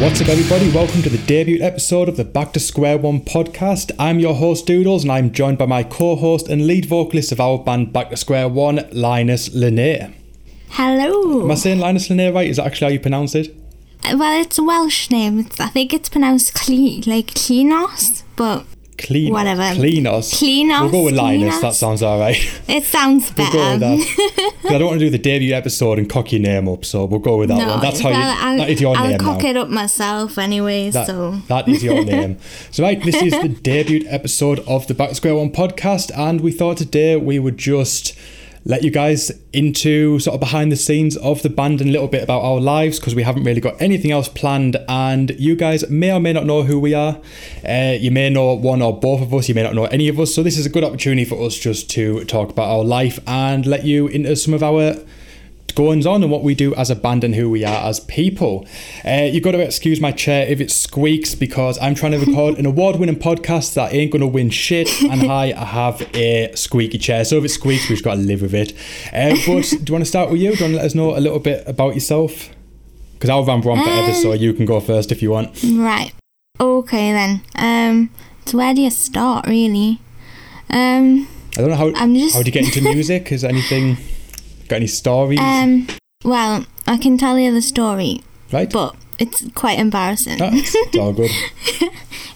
What's up, everybody? Welcome to the debut episode of the Back to Square One podcast. I'm your host, Doodles, and I'm joined by my co host and lead vocalist of our band Back to Square One, Linus Lanier. Hello. Am I saying Linus Lanier right? Is that actually how you pronounce it? Well, it's a Welsh name. I think it's pronounced Cle- like Cleanos, but Clean, Whatever. Cleanos. Cleanos, We'll go with Linus. That sounds alright. it sounds We'll better. go with that. I don't want to do the debut episode and cock your name up, so we'll go with that no, one. That's how you. I'll, that is your I'll name cock now. it up myself anyway. That, so that is your name. So, right, this is the debut episode of the Back Square One podcast, and we thought today we would just let you guys into sort of behind the scenes of the band and a little bit about our lives because we haven't really got anything else planned. And you guys may or may not know who we are. Uh, you may know one or both of us, you may not know any of us. So, this is a good opportunity for us just to talk about our life and let you into some of our goings on and what we do as a band and who we are as people. Uh, you've got to excuse my chair if it squeaks because I'm trying to record an award winning podcast that ain't going to win shit. And I have a squeaky chair. So if it squeaks, we've just got to live with it. Uh, but do you want to start with you? Do you want to let us know a little bit about yourself? Because I'll ramble on forever, so you can go first if you want. right, okay then. Um, so where do you start, really? Um, I don't know how, I'm just- how do you get into music? Is anything, got any stories? um, well, I can tell you the story, right? but it's quite embarrassing. It's all good.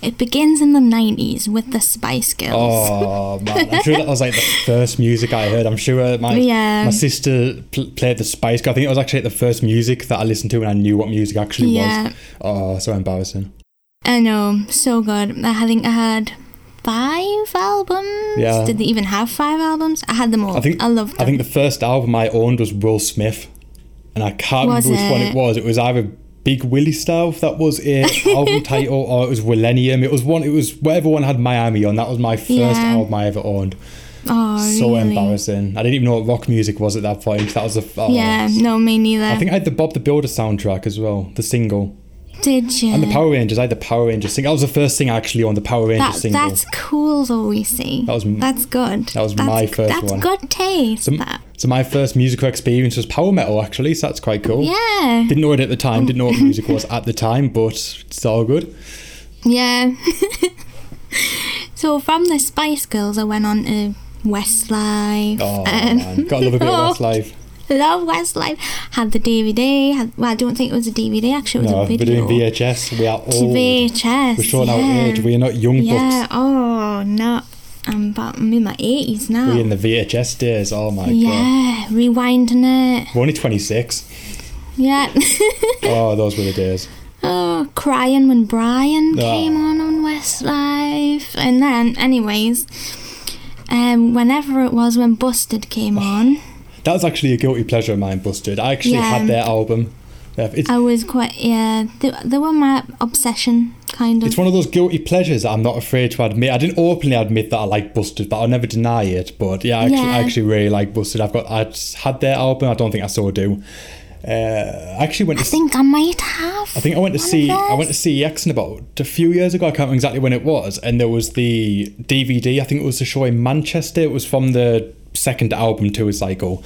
It begins in the 90s with the Spice Girls. Oh man, I'm sure that was like the first music I heard. I'm sure my Yeah. my sister pl- played the Spice Girl. I think it was actually the first music that I listened to, and I knew what music actually Yeah. was. Oh, so embarrassing. I know, so good. I think I had five albums. Yeah. Did they even have five albums? I had them all. I think I loved them. I think the first album I owned was Will Smith, and I can't Was remember which one it? was. It was either Big Willie Style, if that was a album title, or it was Millennium. It was one. It was whatever one had Miami on. That was my first Yeah. album I ever owned. oh, So really? embarrassing. I didn't even know what rock music was at that point. That was the. Oh, Yeah, no, me neither. I think I had the Bob the Builder soundtrack as well, the single. Did you? And the Power Rangers, I had the Power Rangers single. That was the first thing I actually on the Power Rangers that, single. that's cool, though. We see. That was- that's good. that was that's, my first that's one. good taste. so, that. so my first musical experience was power metal actually, so that's quite cool. Yeah. Didn't know it at the time, didn't know what music was at the time, but it's all good. Yeah. so from the Spice Girls, I went on to Westlife. Oh um, man, gotta love a bit oh, of Westlife. Love Westlife. Had the DVD. Had, well, I don't think it was a DVD. Actually, it was No, a we're video. doing VHS. We are old. VHS. We're showing yeah. our age. We are not young Yeah. bucks. Oh no. I'm about. I'm in my eighties now. We're in the VHS days. Oh my god. yeah. Rewinding it. We're only 26. Yeah. Oh, those were the days. oh, crying when Bryan Ah. came on on Westlife, and then, anyways, um, whenever it was when Busted came on, That was actually a guilty pleasure of mine, Busted. I actually Yeah. had their album. Yeah, It's, I was quite yeah. They, they were my obsession, kind of. It's one of those guilty pleasures that I'm not afraid to admit. I didn't openly admit that I like Busted, but I'll never deny it. But yeah, I actually, I actually really like Busted. I've got, I had their album. I don't think I still do. Uh, I actually went I think I might have. I think I went to see. I went to see Exon about a few years ago. I can't remember exactly when it was, and there was the DVD. I think it was the show in Manchester. It was from the second album to a cycle.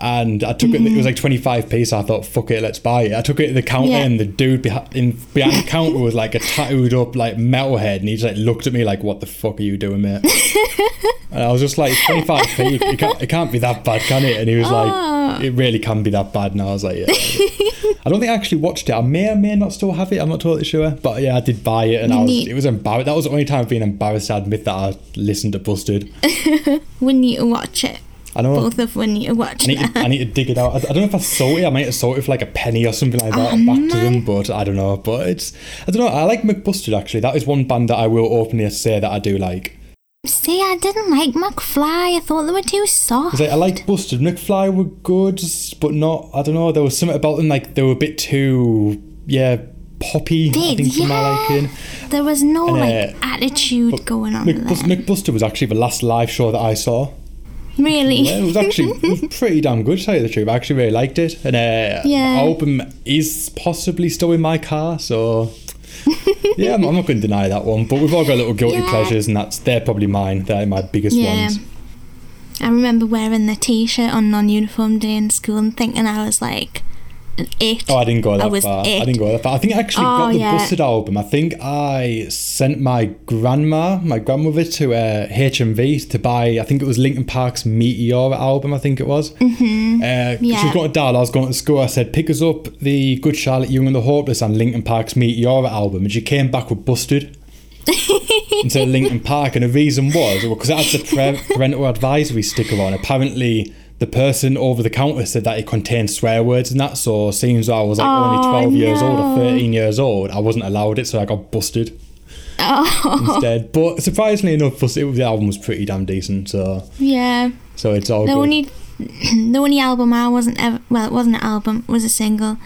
And I took it. It was like twenty five p. So I thought, "Fuck it, let's buy it." I took it to the counter, Yeah. and the dude behind, in, behind the counter was like a tattooed up like metalhead, and he just like looked at me like, "What the fuck are you doing, mate?" and I was just like, "25 p. It can't, it can't be that bad, can it?" And he was Oh. like, "It really can be that bad." And I was like, "Yeah." I don't think I actually watched it. I may or may not still have it. I'm not totally sure, but yeah, I did buy it, and I was. need- It was embarrassed. That was the only time I've been embarrassed to admit that I listened to Busted. We need to watch it. I know. Both of need to watch I need, it. to, I need to dig it out. I, I don't know if I sold it. I might have sold it for like a penny or something like that Oh, back to them, but I don't know. But it's I don't know. I like McBusted actually. That is one band that I will openly say that I do like. See, I didn't like McFly. I thought they were too soft. Like, I like Busted. McFly were good, but not. I don't know. There was something about them like they were a bit too yeah poppy. I Did, think for my yeah. liking. There was no And, like uh, attitude going on McBus- there. McBusted was actually the last live show that I saw. Really? Yeah, it was actually pretty damn good, to tell you the truth. I actually really liked it. And uh, Yeah. album is possibly still in my car, so yeah, I'm, I'm not going to deny that one. But we've all got little guilty Yeah. pleasures, and that's they're probably mine. They're my biggest Yeah. ones. I remember wearing the t-shirt on non-uniform day in school and thinking I was like it. Oh, I didn't go that I far. it. I didn't go that far. I think I actually Oh, got the yeah. Busted album. I think I sent my grandma, my grandmother, to uh, HMV to buy. I think it was Linkin Park's Meteora album. I think it was. Mm-hmm. Uh, She Yeah. was going to Dal. I was going to school. I said, "Pick us up the Good Charlotte Young and the Hopeless and Linkin Park's Meteora album," and she came back with Busted. instead of Linkin Park, and the reason was because it had the parental advisory sticker on. Apparently, the person over the counter said that it contained swear words and that. So, seeing as I was like only Oh, twelve years old or thirteen years old, I wasn't allowed it, so I got busted Oh, instead. But surprisingly enough, the album was pretty damn decent. So, yeah. so it's all The good. only, the only album I wasn't ever well, it wasn't an album, it was a single.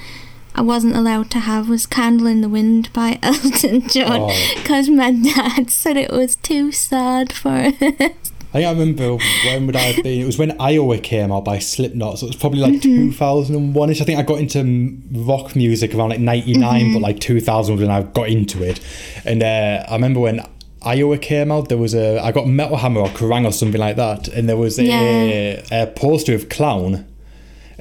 I wasn't allowed to have was "Candle in the Wind" by Elton John Oh. because my dad said it was too sad for. I think I remember when would I have been? It was when Iowa came out by Slipknot, so it was probably like Mm-hmm. 2001 ish. I think I got into rock music around like 99, Mm-hmm. but like 2000 was when I got into it. And uh, I remember when Iowa came out, there was a I got Metal Hammer or Kerrang or something like that, and there was a, Yeah. a poster of Clown.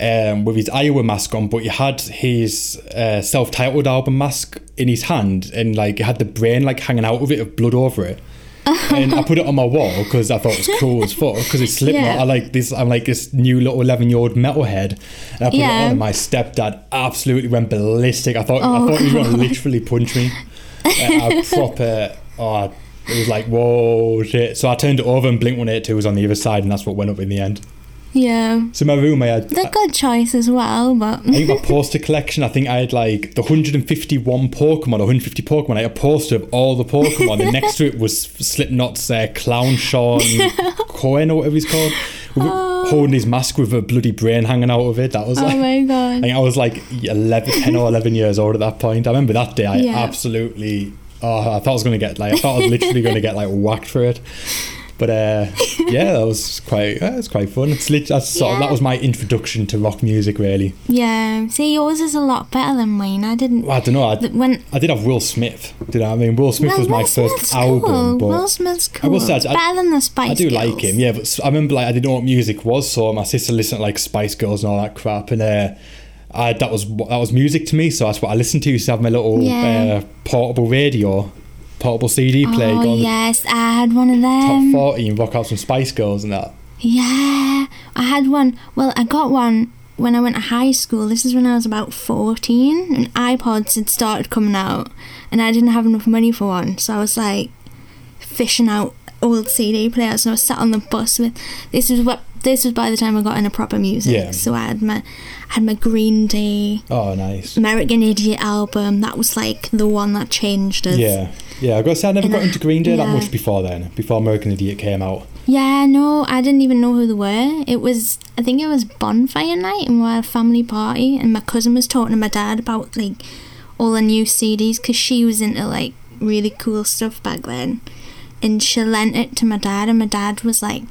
Um, with his Iowa mask on, but he had his uh, self-titled album mask in his hand, and like it had the brain like hanging out of it, of blood over it and I put it on my wall because I thought it was cool as fuck. Because it's Slipknot. Yeah. I like this. I'm like this new little 11 year old metalhead, and I put it on. And my stepdad absolutely went ballistic. I thought Oh, I thought he was going to literally punch me. I proper. Oh, it was like whoa shit. So I turned it over, and Blink 182 was on the other side, and that's what went up in the end. Yeah, So my room, I had. they're good choice as well, but I think my poster collection, I think I had like the 151 Pokemon, or 150 Pokemon. I had a poster of all the Pokemon, and next to it was Slipknot's uh, Clown Sean Cohen, or whatever he's called, with- holding his mask with a bloody brain hanging out of it. That was oh like. my I god, think I was like 11, 10 or 11 years old at that point. I remember that day. I Yeah. absolutely. Oh, I thought I was going to get like. I thought I was literally going to get like whacked for it. But uh, yeah, that was quite. That was quite fun. It's lit, that's sort of, that was my introduction to rock music, really. yeah. See, yours is a lot better than mine. I didn't. Well, I don't know. I, th- When I did have Will Smith. Did I? I mean, Will Smith well, was my Will first Smith's album, cool. but Will Smith's I cool. will say, I- better than the Spice I do like Girls. him. Yeah, but s- I remember like I didn't know what music was, so my sister listened to like Spice Girls and all that crap, and uh, I, that was that was music to me. So that's what I listened to. Used to have my little Yeah. uh, portable radio, portable CD oh, player, Oh on the yes, I had one of them. top them. forty and rock out some Spice Girls and that. Yeah, I had one. Well, I got one when I went to high school. This is when I was about 14, and iPods had started coming out, and I didn't have enough money for one. So I was like fishing out old CD players, and I was sat on the bus with. This was what. This was by the time I got into proper music. Yeah. So I had my, I had my Green Day, Oh, nice. American Idiot album. That was like the one that changed us. Yeah, yeah. I got to say, I never And got I- into Green Day that much before then. Before American Idiot came out. Yeah, no, I didn't even know who they were. It was, I think it was bonfire night and we had a family party, and my cousin was talking to my dad about like all the new CDs because she was into like really cool stuff back then, and she lent it to my dad, and my dad was like,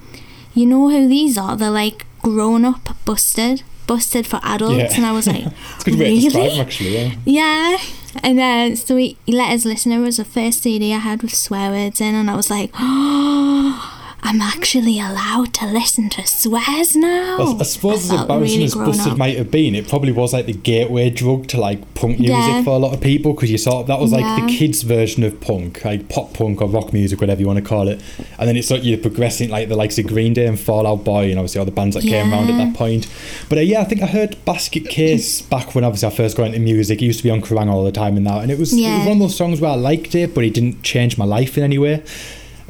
"You know who these are? They're like grown up, busted, busted for adults," Yeah. and I was like, It's good way to describe "Really?" them, actually. Yeah. Yeah. And then so he, he let us listen. It was the first CD I had with swear words in, and I was like, "Oh, I'm actually allowed to listen to swears now." I, I suppose as embarrassing really as Busted up. might have been, it probably was like the gateway drug to like punk music Yeah. for a lot of people because you sort of that was like the kids' version of punk, like pop punk or rock music, whatever you want to call it. And then it's like you're progressing like the likes of Green Day and Fall Out Boy and obviously all the bands that came around at that point. But uh, yeah, I think I heard Basket Case back when obviously I first got into music. It used to be on Kerrang all the time and that, and it was, it was one of those songs where I liked it, but it didn't change my life in any way.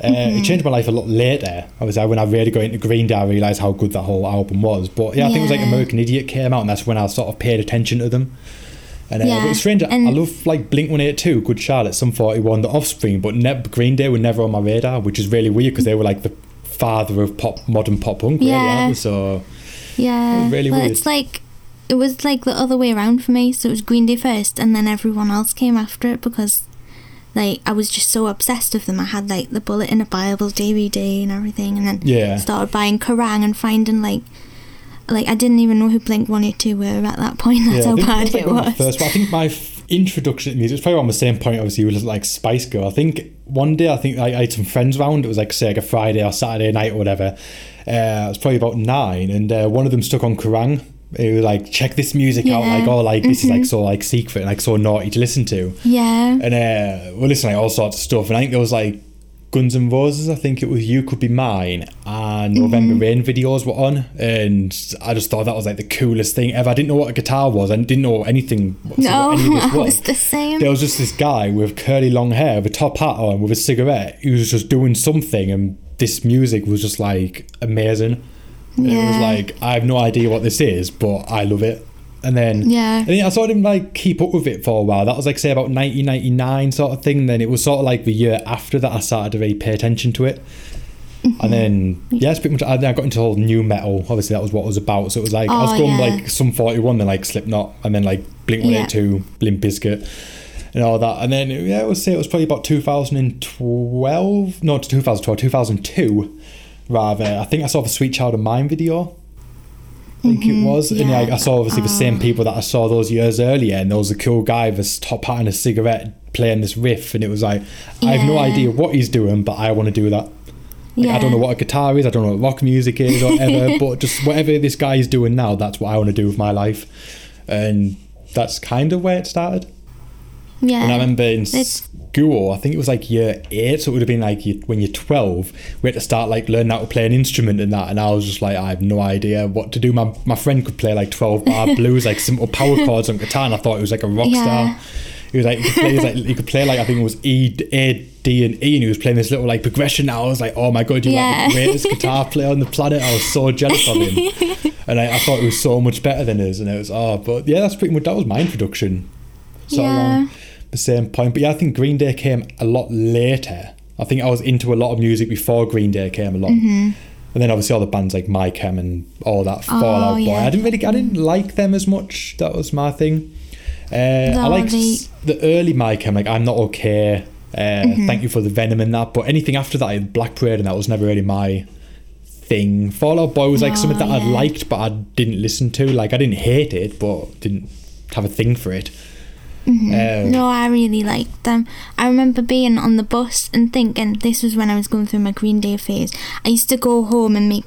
Uh, Mm-hmm. It changed my life a lot later. Obviously, when I really got into Green Day, I realised how good that whole album was. But yeah, I think it was like American Idiot came out, and that's when I sort of paid attention to them. And uh, Yeah, it's strange. I love like Blink One Eight Two, Good Charlotte, Sum Forty One, The Offspring, but ne- Green Day were never on my radar, which is really weird because they were like the father of pop, modern pop punk. Really, Yeah. So Yeah. really well, weird. it's like it was like the other way around for me. So it was Green Day first, and then everyone else came after it because. Like I was just so obsessed with them. I had like the Bullet in a Bible DVD and everything, and then yeah, started buying Kerrang and finding like like I didn't even know who Blink One Eight Two were at that point. That's yeah. How bad it one of the was. First, I think my f- introduction to music was probably on the same point. Obviously, with like Spice Girl. I think one day I think I, I had some friends round. It was like say like a Friday or Saturday night or whatever. Uh, I was probably about nine, and uh, one of them stuck on Kerrang. He was like, check this music out, Yeah. Mm-hmm. like, oh, like this is like so like secret like so naughty to listen to. Yeah. And uh, we're listening to all sorts of stuff. And I think there was like Guns and Roses, I think it was You Could Be Mine, and November Mm-hmm. Rain videos were on. And I just thought that was like the coolest thing ever. I didn't know what a guitar was, and didn't know anything. No, any was. was the same. There was just this guy with curly long hair, with a top hat on, with a cigarette. He was just doing something, and this music was just like amazing. It was like I have no idea what this is, but I love it. And then Yeah. and then I sort of didn't like keep up with it for a while. That was like say about 1999 sort of thing. Then it was sort of like the year after that I started to really pay attention to it. Mm-hmm. And then yeah, it's pretty much. I, then I got into all nu metal. Obviously, that was what it was about. So it was like I was Oh, going yeah. like Sum 41, then like Slipknot, and then like Blink 182, Limp Bizkit, and all that. And then yeah, I would say it was probably about 2012, no, 2012, 2002, rather. I think I saw the Sweet Child of Mine video. I think it was, and Mm-hmm. yeah. I saw obviously the same people that I saw those years earlier, and there was a cool guy with a top hat and a cigarette playing this riff, and it was like I have no idea what he's doing, but I want to do that. Like, I don't know what a guitar is, I don't know what rock music is, or whatever, but just whatever this guy is doing now, that's what I want to do with my life, and that's kind of where it started. Yeah. And I remember in It's- school, I think it was like year eight, so it would have been like when you're 12, we had to start like learning how to play an instrument and that. And I was just like, I have no idea what to do. My, my friend could play like 12 bar blues, like simple power chords on guitar, and I thought it was like a rock Yeah. star. He was like, he could play, he was like, he could play like I think it was E, A, D, and E, and he was playing this little like progression. I was like, oh my god, you're like the greatest guitar player on the planet. I was so jealous of him, and I, I thought it was so much better than us. And it was oh, but yeah, that's pretty much that was my introduction. Of Yeah. along the same point. But yeah, I think Green Day came a lot later. I think I was into a lot of music before Green Day came along. Mm-hmm. And then obviously all the bands like My Chem and all that Fallout Boy. Oh, yeah. I didn't really, I didn't like them as much. That was my thing. Uh, I No, liked they- s- the early My Chem, like I'm Not Okay. Uh, Mm-hmm. Thank you for the Venom and that. But anything after that, Black Parade and that was never really my thing. Fallout Boy was like No, something that I liked, but I didn't listen to. Like I didn't hate it, but didn't have a thing for it. Um, No, I really liked them. I remember being on the bus and thinking this was when I was going through my Green Day phase. I used to go home and make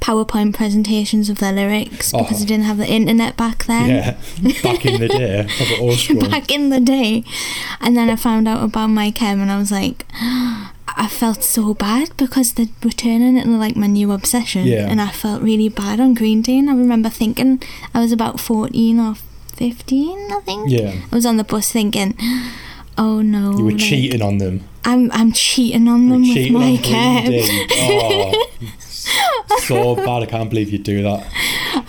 PowerPoint presentations of their lyrics because Oh. I didn't have the internet back then. Yeah, back in the day, of the old school. back in the day. And then I found out about my chem and I was like, I felt so bad because they were turning it like my new obsession. Yeah. And I felt really bad on Green Day. And I remember thinking I was about 14 or 15, I think. Yeah. I was on the bus thinking, oh no. You were like, cheating on them. I'm, I'm cheating on them with my on Green chem. Day. Oh, so bad. I can't believe you do that.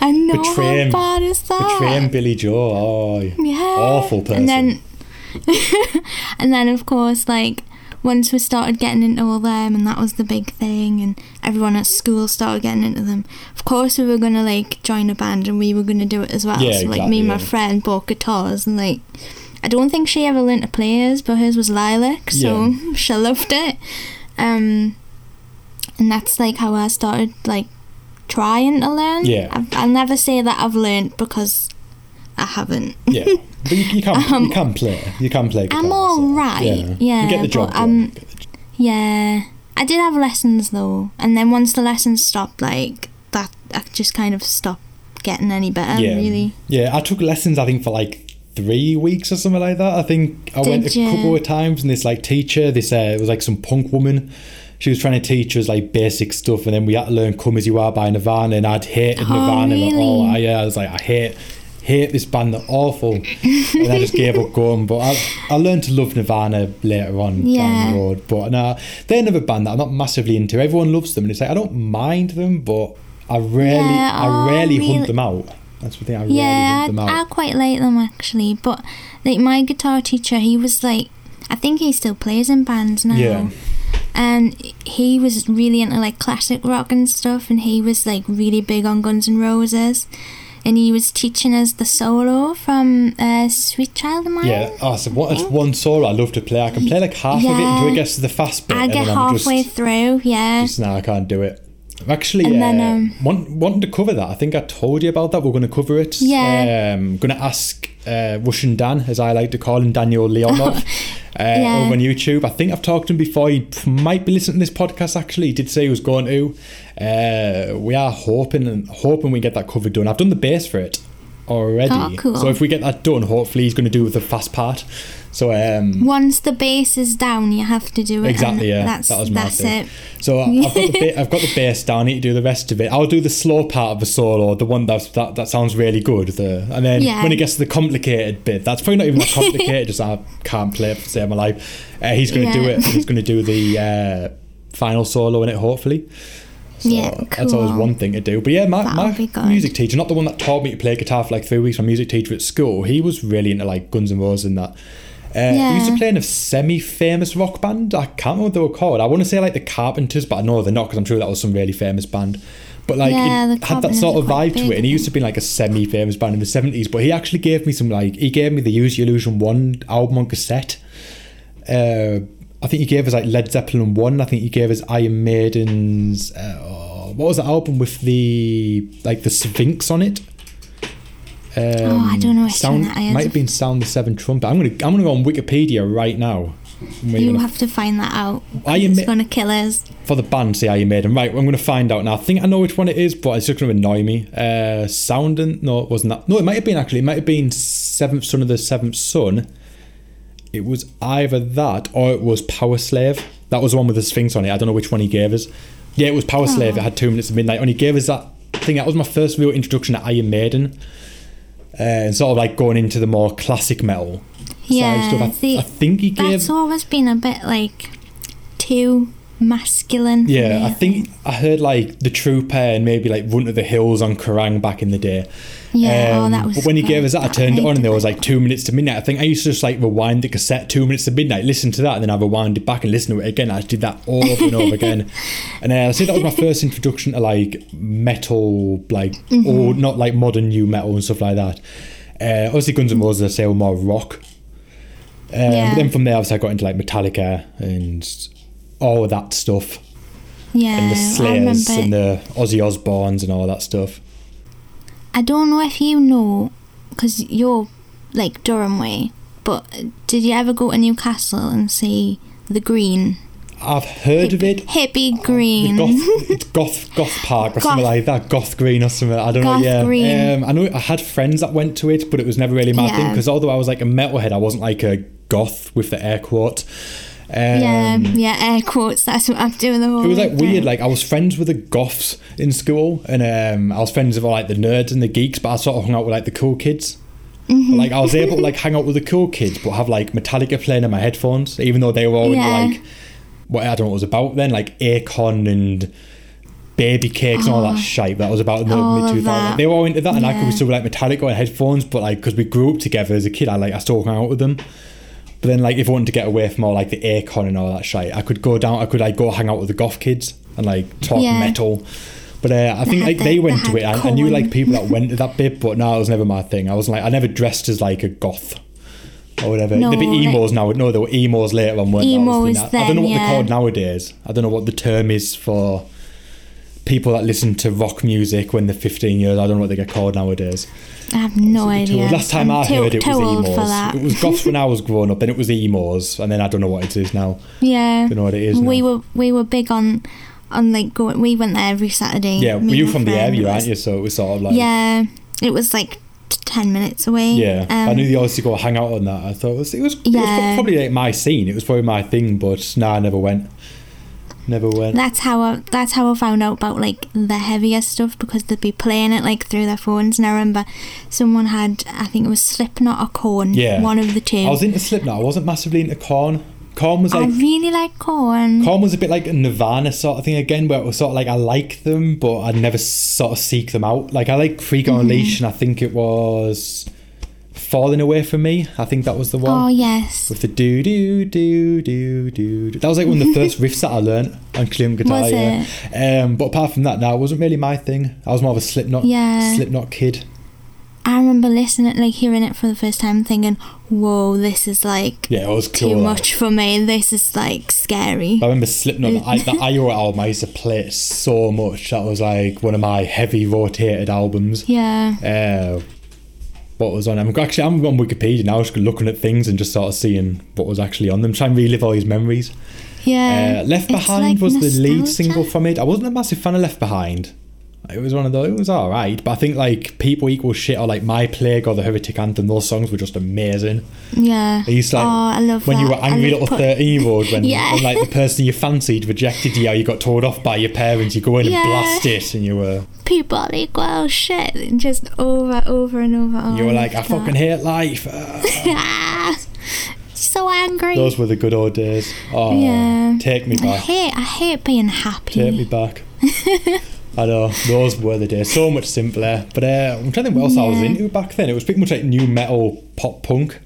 I know. Betraying- how bad is that? Betraying Billie Joe. Oh, Yeah. awful person. And then, and then of course, like once we started getting into all them, and that was the big thing, and everyone at school started getting into them. Of course, we were gonna like join a band, and we were gonna do it as well. Yeah, so like me and my friend bought guitars, and like I don't think she ever learned to play hers, but hers was lilac, so she loved it. Um, and that's like how I started like trying to learn. Yeah. I've, I'll never say that I've learned because I haven't. yeah, but you, you can you can play. You can play. Guitar, Um, I'm all so, right, You yeah, get the job but, um, You get the job- Yeah, I did have lessons though, and then once the lessons stopped, like that, I just kind of stopped getting any better. yeah, Really. yeah. I took lessons. I think for like three weeks or something like that. I think I went a Did couple of times, and this like teacher, this uh, it was like some punk woman. She was trying to teach us like basic stuff, and then we had to learn "Come as You Are" by Nirvana, and I'd hated Oh, Nirvana. Like, really? oh, I, yeah, I was like, I hate hate this band. They're awful, and I just gave up going. But I, I learned to love Nirvana later on down Yeah. the road. But no, they're another band that I'm not massively into. Everyone loves them, and it's like I don't mind them, but I rarely, Yeah, I oh, rarely really? hunt them out. That's the thing. I rarely Yeah, hunt them out. I, I quite like them actually, but like my guitar teacher, he was like, I think he still plays in bands now. Yeah. And he was really into like classic rock and stuff, and he was like really big on Guns N' Roses. And he was teaching us the solo from uh, Sweet Child of Mine. Yeah, so what, it's one solo I love to play. I can play like half of it until Yeah. it gets to the fast bit. I and get halfway just, through, yeah. just now I can't do it. I'm actually And uh, then, um, want, wanting to cover that. I think I told you about that. We're going to cover it. Yeah. Um, going to ask uh, Russian Dan, as I like to call him, Daniel Leonov. uh, Yeah. over on YouTube. I think I've talked to him before. He might be listening to this podcast. Actually, he did say he was going to. Uh, we are hoping and hoping we get that cover done. I've done the bass for it already. Oh, cool. So if we get that done, hopefully he's going to do the fast part. So um, Once the bass is down, you have to do it. Exactly, yeah. That's that was my that's thing. it. So I've got, the I've got the bass down. I need to do the rest of it. I'll do the slow part of the solo, the one that's, that that sounds really good. The and then Yeah. when it gets to the complicated bit, that's probably not even that complicated. just I can't play it for the sake of my life. Uh, he's going to do it. He's going to do the uh, final solo in it, hopefully. So Yeah, that's always one thing to do. But yeah, my, That'll my music teacher, not the one that taught me to play guitar for like three weeks, my music teacher at school, he was really into like Guns N' Roses and that. Uh, He used to play in a semi-famous rock band. I can't remember what they were called. I want to say like the Carpenters, but I know they're not because I'm sure that was some really famous band. But like Yeah, it had that sort of vibe to it, and he used to be like a semi-famous band in the seventies. But he actually gave me some like he gave me the Use Your Illusion one album on cassette. Uh, I think he gave us like Led Zeppelin one. I think he gave us Iron Maiden's. Uh, what was the album with the like the Sphinx on it? Um, Oh, I don't know which Sound one that is. might have been Sound the Seven Trumpet. I'm gonna I'm gonna go on Wikipedia right now. You gonna- have to find that out. Are you it's ma- gonna kill us. for the band, say Iron Maiden. Right, I'm going to find out now. I think I know which one it is, but it's just going to annoy me. Uh, Sounding? No, it wasn't that. No, it might have been actually. It might have been Seventh Son of the Seventh Son. It was either that or it was Power Slave. That was the one with the Sphinx on it. I don't know which one he gave us. Yeah, it was Power Slave. It had two minutes of midnight, and he gave us that thing. That was my first real introduction to Iron Maiden. Uh, and sort of like going into the more classic metal. side Yeah, stuff. I, see, I think he gave. That's always been a bit like too masculine. Yeah, I think I heard like the Trooper and maybe like Run to the Hills on Kerrang back in the day. Yeah, oh, Um, that was. But when he gave us that, I turned it on and there was like two minutes to midnight. I think I used to just like rewind the cassette two minutes to midnight, listen to that, and then I rewind it back and listen to it again. I did that over and over again. And uh, I say that was my first introduction to like metal, like Mm-hmm. or not like modern nu metal and stuff like that. Uh, obviously, Guns N' Roses, I say, were more rock. Um, Yeah. But then from there, obviously, I got into like Metallica and all of that stuff yeah, and the Slayers and the Ozzy Osbournes and all that stuff. I don't know if you know, because you're like Durham way, but did you ever go to Newcastle and see the Green? I've heard of it. Hippie Green. goth, it's goth, goth Park or something Goth. like that. Goth Green or something. I don't know. Yeah, Green. Um, I know I had friends that went to it, but it was never really my thing because although I was like a metalhead, I wasn't like a goth with the air quotes. Um, yeah, yeah, air quotes. That's what I'm doing the whole. It was like weird. Like I was friends with the goths in school, and um, I was friends with like the nerds and the geeks, but I sort of hung out with like the cool kids. Mm-hmm. Like I was able to like hang out with the cool kids, but have like Metallica playing in my headphones, even though they were all into, Yeah. like what I don't know what it was about then, like Akon and baby cakes and all that shite that was about in the mid 2000s. They were all into that, and I could Yeah. still like Metallica on headphones, but like because we grew up together as a kid, I like I still hung out with them. But then, like, if I wanted to get away from all like the Akon and all that shit, I could go down. I could like go hang out with the goth kids and like talk Yeah. metal. But uh, I think like the- they went to it. I, I knew like people that went to that bit, but no, it was never my thing. I wasn't like I never dressed as like a goth or whatever. No, There'd be like- emos now. No, there were emos later on. weren't there? That was the Emos. I don't know then, what they're called nowadays. I don't know what the term is for people that listen to rock music when they're 15 years. I don't know what they get called nowadays. I have no idea. Last time I'm i too, heard it was emos. for that. It was goths when I was growing up, then it was emos, and then I don't know what it is now. yeah, Don't know what it is. we now. were we were big on on like going. We went there every Saturday. yeah, were you from my the friend. area, aren't you? So it was sort of like Yeah, it was like ten minutes away. Yeah, I Um, knew they always go hang out on that. I thought it was it was, it was probably like my scene. It was probably my thing, but nah, I never went. Never went. That's how I, that's how I found out about like the heavier stuff because they'd be playing it like through their phones. And I remember someone had, I think it was Slipknot or Korn. Yeah. one of the two. I was into Slipknot. I wasn't massively into Korn. Korn was like I really like Korn. Korn was a bit like a Nirvana sort of thing again, where it was sort of like I like them, but I'd never sort of seek them out. Like I like Freak Mm-hmm. on Leash, and I think it was Falling Away from Me. I think that was the one. oh yes, With the do do do do do. That was like one of the first riffs that I learnt on clean guitar. Was yeah. Um, but apart from that, no, it wasn't really my thing. I was more of a Slipknot, Yeah. Slipknot kid. I remember listening, like hearing it for the first time, thinking, "Whoa, this is like Yeah, it was cool. too much for me. This is like scary." I remember Slipknot, the, I, the Iowa album, I used to play it so much. That was like one of my heavy rotated albums. Yeah, Uh, what was on. I'm actually I'm on Wikipedia now, just looking at things and just sort of seeing what was actually on them, trying to relive all these memories. Yeah. Uh, Left Behind like was the lead single from it. I wasn't a massive fan of Left Behind. It was one of those. It was all right, but I think like People Equal Shit or like My Plague or the Heretic Anthem. Those songs were just amazing. Yeah. I used to like oh, I love when you were angry little put- thirteen year old when, Yeah. when like the person you fancied rejected you, or you got told off by your parents. You go in Yeah. and blast it, and you were people equal shit and just over over and over oh, you were like, I that. fucking hate life. Ah. So angry Those were the good old days. Oh, Yeah. take me back. I hate I hate being happy Take me back. I know those were the days. So much simpler. But uh, I'm trying to think what else I was Yeah. into back then. It was pretty much like nu metal, pop punk.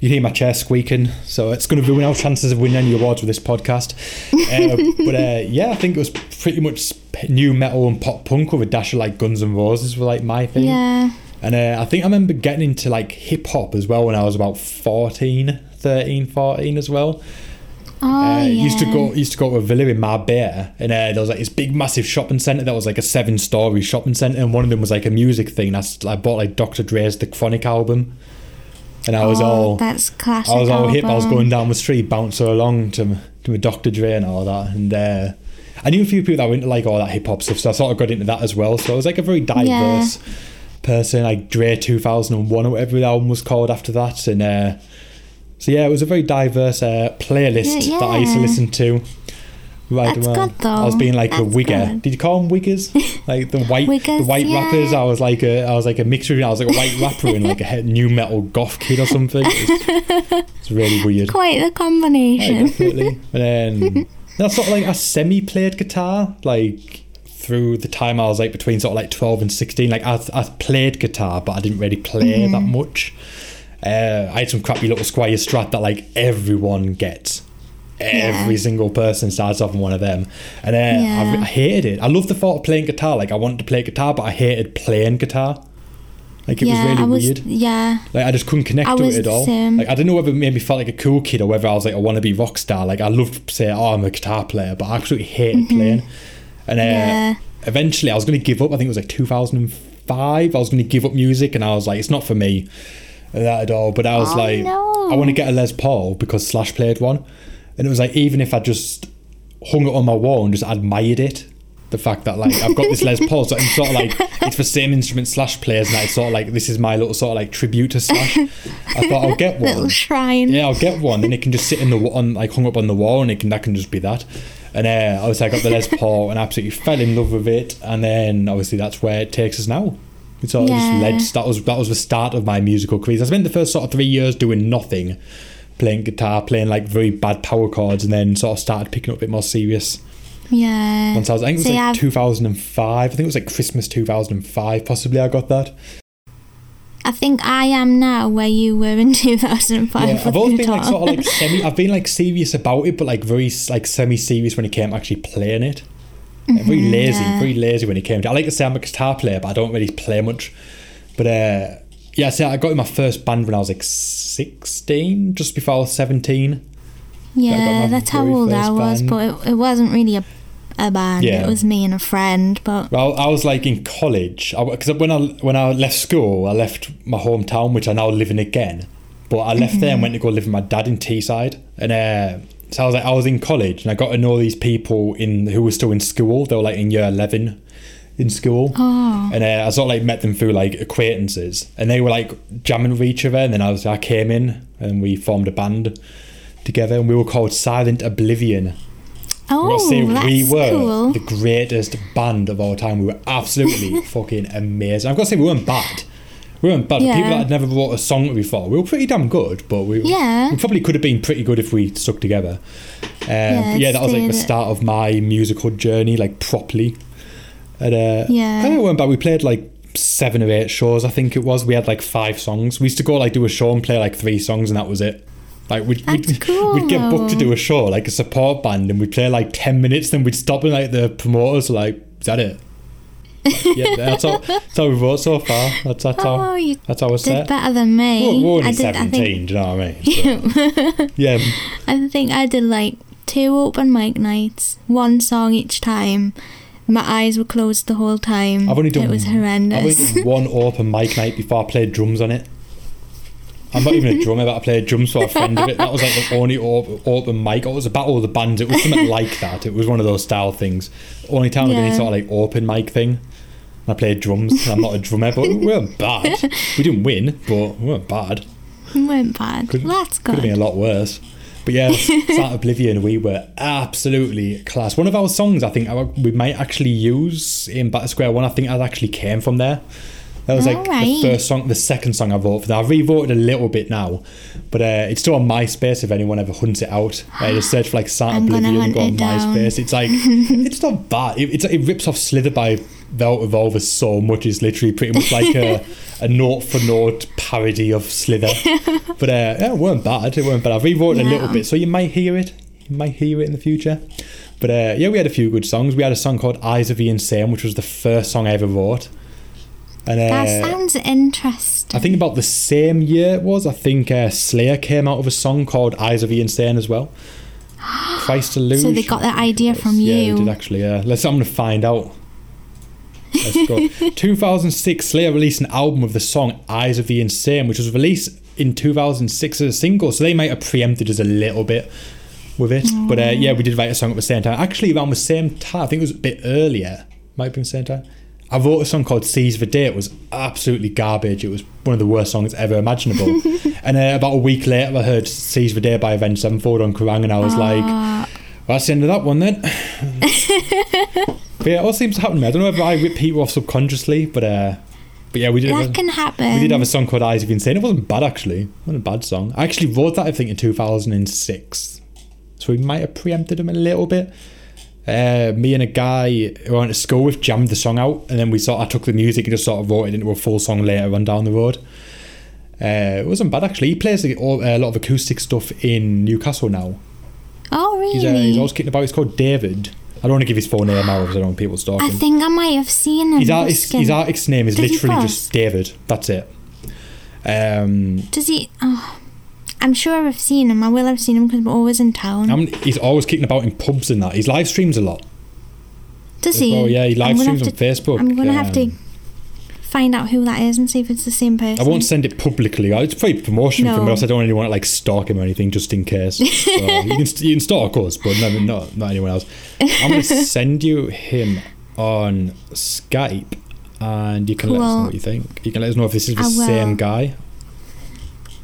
You hear my chair squeaking, so it's going to ruin our chances of winning any awards with this podcast. Uh, but uh, yeah, I think it was pretty much nu metal and pop punk with a dash of like Guns and Roses were like my thing. yeah And uh, I think I remember getting into like hip hop as well when I was about 14, 13, 14 as well. Oh Uh, yeah Used to go used to go to a villa in Marbella, and uh, there was like this big massive shopping centre that was like a seven story shopping centre, and one of them was like a music thing. I, I bought like Dr. Dre's The Chronic album, and I was oh, all that's classic I was all hip. I was going down the street, bouncing along to to my Dr. Dre and all that, and uh, I knew a few people that were into like all that hip hop stuff, so I sort of got into that as well. So I was like a very diverse person, like Dre 2001 or whatever the album was called after that, and uh, so yeah, it was a very diverse uh, playlist Yeah, that I used to listen to. Right, That's well, good, though. I was being like a wigger. good. Did you call them wiggers? Like the white, the white yeah. rappers. I was like a, I was like a mixture. I was like a white rapper and like a nu metal goth kid or something. It it's really weird. quite the Yeah, combination definitely. And then that's sort of like I semi played guitar, like through the time I was like between sort of like 12 and 16. Like I, I played guitar, but I didn't really play that much. Uh, I had some crappy little Squier Strat that like everyone gets. Every Yeah. single person starts off on one of them, and uh, I, Yeah. I hated it. I love the thought of playing guitar. Like I wanted to play guitar, but I hated playing guitar. Like it yeah was really I was weird. yeah Like I just couldn't connect I to it at all. same. Like I don't know whether it made me felt like a cool kid or whether I was like I want to be rock star. Like I loved to say, oh, I'm a guitar player, but I absolutely hated playing. And uh, Mm-hmm. Yeah. eventually, I was going to give up. I think it was like 2005. I was going to give up music, and I was like, it's not for me that at all. But I was Oh, like, no. I want to get a Les Paul because Slash played one, and it was like even if I just hung it on my wall and just admired it. The fact that like I've got this Les Paul, so it's sort of like it's the same instrument Slash plays, and it's sort of like this is my little sort of like tribute to Slash. I thought I'll get one. little shrine Yeah, I'll get one, and it can just sit in the on like hung up on the wall, and it can that can just be that. And uh, obviously, I got the Les Paul and absolutely fell in love with it. And then obviously, that's where it takes us now. It sort of Yeah. just led. That was that was the start of my musical career. I spent the first sort of three years doing nothing, playing guitar, playing like very bad power chords, and then sort of started picking up a bit more serious. yeah Once I was, I think it was See, like I've- 2005. I think it was like Christmas 2005. Possibly, I got that. I think I am now where you were in 2005 Yeah, I've always been like sort of like semi. I've been like serious about it, but like very like semi-serious when it came to actually playing it. Yeah, very lazy, yeah. very lazy when he came to. I like to say I'm a guitar player, but I don't really play much. But uh, yeah, so I got in my first band when I was like 16, just before I was 17. Yeah, that's how old I was, band. but it, it wasn't really a, a band. Yeah. It was me and a friend, but Well, I was like in college because when I when I left school, I left my hometown, which I now live in again. But I left there and went to go live with my dad in Teesside, and uh, so I was like, I was in college, and I got to know these people in who were still in school. They were like in year eleven in school, oh, and uh, I sort of like met them through like acquaintances, and they were like jamming with each other. And then I was I came in and we formed a band together, and we were called Silent Oblivion. Oh, gotta that's we were cool. the greatest band of all time. We were absolutely fucking amazing. I've got to say, we weren't bad. We weren't bad. The People that had never wrote a song before, we were pretty damn good, but we, Yeah. we probably could have been pretty good if we stuck together. Um, yeah, yeah, that was like the start of my musical journey, like properly. And, uh, Yeah. I think it weren't bad. We played like seven or eight shows, I think it was. We had like five songs. We used to go like do a show and play like three songs, and that was it. Like we'd, we'd, cool, we'd get booked to do a show, like a support band, and we'd play like ten minutes. Then we'd stop, and like the promoters were like, "Is that it?" Yeah, that's all. That's how we've wrote so far. That's that's Oh, how you that's how it's did set. better than me. We're, we're only I did. I think. Do you know what I mean? So, yeah, I think I did like two open mic nights, one song each time, My eyes were closed the whole time. I've only done It was horrendous. I've only done one open mic night before I played drums on it. I'm not even a drummer, but I played drums for a friend of it. That was like the only op- open mic. It was about all the bands. It was something like that. It was one of those style things. Only time I did any sort of like open mic thing. I played drums. I'm not a drummer, but we weren't bad. We didn't win, but we weren't bad. We weren't bad. Could, That's could have been a lot worse. But yeah, Start Oblivion, we were absolutely class. One of our songs, I think, we might actually use in Back to Square One. I think that actually came from there. That was like the first song, the second song I wrote for that. I re-voted a little bit now, but uh, it's still on MySpace. If anyone ever hunts it out, uh, just search for like gonna Oblivion, hunt go on it. MySpace. It's like it's not bad. It, it's, it rips off Slither by Velvet Revolver so much. It's literally pretty much like a, a note for note parody of Slither. But uh, yeah, it weren't bad. It weren't bad. I've rewrote it a little bit, so you might hear it. You might hear it in the future. But uh, yeah, we had a few good songs. We had a song called "Eyes of the Insane," which was the first song I ever wrote. And uh, That sounds interesting. I think about the same year it was. I think uh, Slayer came out with a song called "Eyes of the Insane" as well. Christ Illusion. so they got that idea from yeah, you. they did actually. Yeah, let's. I'm gonna find out. Let's go. 2006, Slayer released an album with the song "Eyes of the Insane," which was released in 2006 as a single. So they might have preempted us a little bit with it. But uh, yeah, we did write a song at the same time. Actually, around the same time, I think it was a bit earlier. Might have been the same time. I wrote a song called "Seize the Day." It was absolutely garbage. It was one of the worst songs ever imaginable. and uh, about a week later, I heard "Seize the Day" by Avenged Sevenfold on Kerrang, and I was like. Well, that's the end of that one then. but yeah, it all seems to happen to me. I don't know if I rip people off subconsciously, but uh, but yeah, we did. that Have can happen. we did have a song called "Eyes of Insane." It wasn't bad actually. It wasn't a bad song. I actually wrote that I think in two thousand and six, so we might have preempted him a little bit. Uh, me and a guy who I went to school with jammed the song out, and then we sort. I took the music and just sort of wrote it into a full song later on down the road. Uh, it wasn't bad actually. He plays a, a lot of acoustic stuff in Newcastle now. oh, really? He's, uh, he's always kicking about. He's called David. I don't want to give his full name out because I don't want people stalking. I think I might have seen him. his artist, his artist's name is literally just David. That's it. Um, Does he? Oh, I'm sure I've seen him. I will have seen him because we're always in town. I'm, he's always kicking about in pubs and that. He live streams a lot. Does he? Oh yeah, he live streams on to- Facebook. I'm gonna have to Um, find out who that is and see if it's the same person. I won't send it publicly. It's probably promotion for No. me. Also, I don't really want to like stalk him or anything, just in case. So you, can, you can stalk us, but no, not not anyone else. I'm gonna send you him on Skype, and you can let us know what you think. You can let us know if this is the same guy.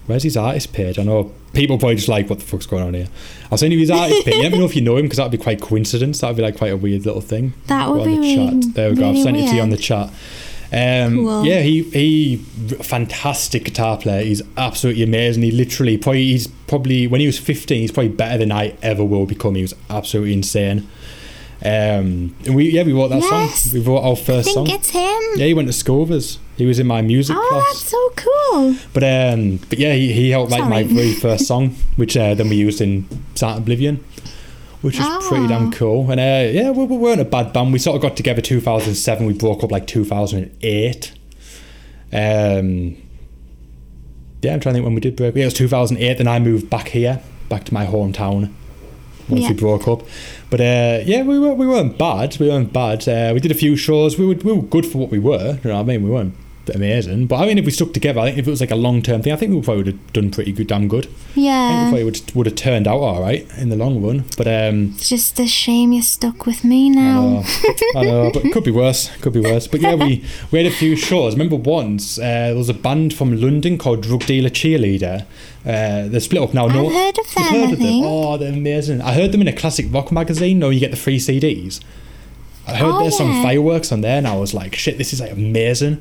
Where's his artist page? I know people probably just like, what the fuck's going on here? I'll send you his artist page. Let me know if you know him because that'd be quite coincidence. That'd be like quite a weird little thing. That would on be the really- chat. There we go. I've sent it to you on the chat. Um, Cool. Yeah, he he fantastic guitar player. He's absolutely amazing. He literally probably he's probably when he was 15, he's probably better than I ever will become. He was absolutely insane. Um, and we yeah we wrote that Yes. song. We wrote our first I think song. it's him. Yeah, he went to school with us. He was in my music oh, class. that's so cool. But um, but yeah, he, he helped write my very first song, which uh, then we used in Start Oblivion, which is pretty damn Oh. cool. And uh, yeah, we, we weren't a bad band. We sort of got together 2007. We broke up like 2008. Um, yeah, I'm trying to think when we did break. Yeah, it was 2008. Then I moved back here, back to my hometown. Once Yeah. we broke up, but uh, yeah, we weren't we weren't bad. We weren't bad. Uh, we did a few shows. We were we were good for what we were. You know what I mean? We weren't amazing, but I mean, if we stuck together, I think if it was like a long term thing, I think we probably would have done pretty good, damn good. I think we Yeah. probably would would have turned out all right in the long run. But um, It's just a shame you're stuck with me I now. know, I know, but it could be worse. Could be worse. But yeah, we we had a few shows. Remember once uh, there was a band from London called Drug Dealer Cheerleader. Uh, they're split up now. I've heard of them, heard I of them? Oh, they're amazing. I heard them in a classic rock magazine. No, you get the free CDs. I heard Oh, song yeah. Fireworks on there, and I was like, shit, this is like amazing.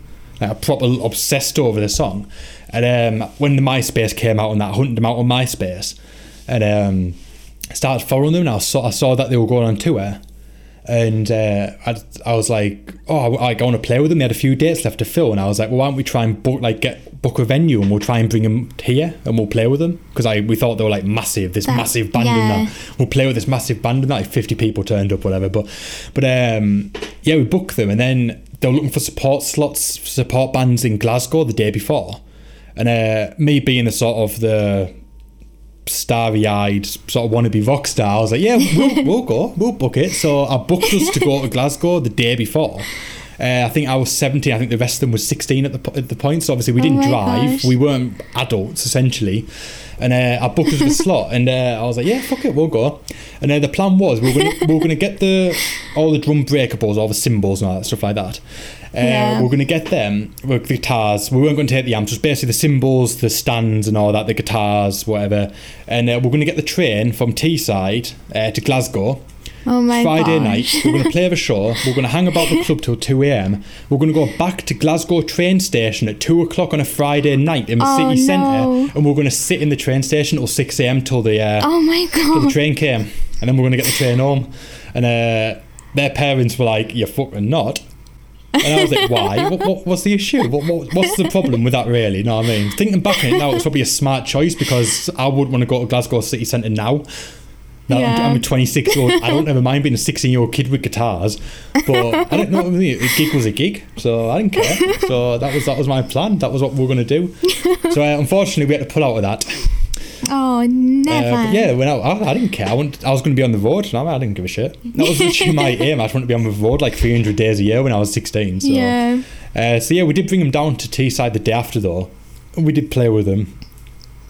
Like, proper obsessed over the song. And um, when the MySpace came out and that, I hunted them out on MySpace, and um, started following them. And I saw I saw that they were going on tour, and uh, I, I was like, oh, I, I want to play with them. They had a few dates left to fill, and I was like, well, why don't we try and book like get book a venue and we'll try and bring them here and we'll play with them because I we thought they were like massive, this That- massive band in yeah. that. We'll play with this massive band and that. Like fifty people turned up, whatever. But but um, yeah, we booked them, and then they were looking for support slots, support bands in Glasgow the day before, and uh, me being the sort of the starry eyed, sort of wannabe rock star. I was like, yeah, we'll, we'll go, we'll book it. So I booked us to go to Glasgow the day before. Uh, I think I was 17. I think the rest of them was 16 at the at the point. So obviously we Oh didn't my drive. gosh. We weren't adults essentially. And uh, I booked us a slot, and uh, I was like, "Yeah, fuck it, we'll go." And uh, the plan was we were gonna, we were gonna get the all the drum breakables, all the cymbals, and all that stuff like that. Uh, Yeah. We are gonna get them with the guitars. We weren't going to take the amps, just basically the cymbals, the stands, and all that, the guitars, whatever. And uh, we're gonna get the train from Teesside uh, to Glasgow. Oh my god. Friday gosh. night. We're going to play the show. We're going to hang about the club till 2 a.m. We're going to go back to Glasgow train station at 2 o'clock on a Friday night in the Oh, city no. centre. And we're going to sit in the train station till 6 a.m. till the, uh, Oh my till the train came. And then we're going to get the train home. And uh, their parents were like, You're fucking not. And I was like, why? What, what, what's the issue? What, what, what's the problem with that, really? You know what I mean? Thinking back on it now, it's probably a smart choice because I wouldn't want to go to Glasgow City Centre now. Now I'm- I'm, a 26 year old. I don't ever mind being a 16 year old kid with guitars, but I don't know what I mean. A gig was a gig, so I didn't care. So that was that was my plan. That was what we were going to do. So uh, unfortunately, we had to pull out of that. Oh, Uh, never. but yeah, when I, I, I didn't care. I, want, I was going to be on the road. No, I didn't give a shit. That was literally my aim. I just wanted to be on the road like 300 days a year when I was 16. So. Yeah. Uh, so yeah, we did bring him down to Teesside the day after though. We did play with him.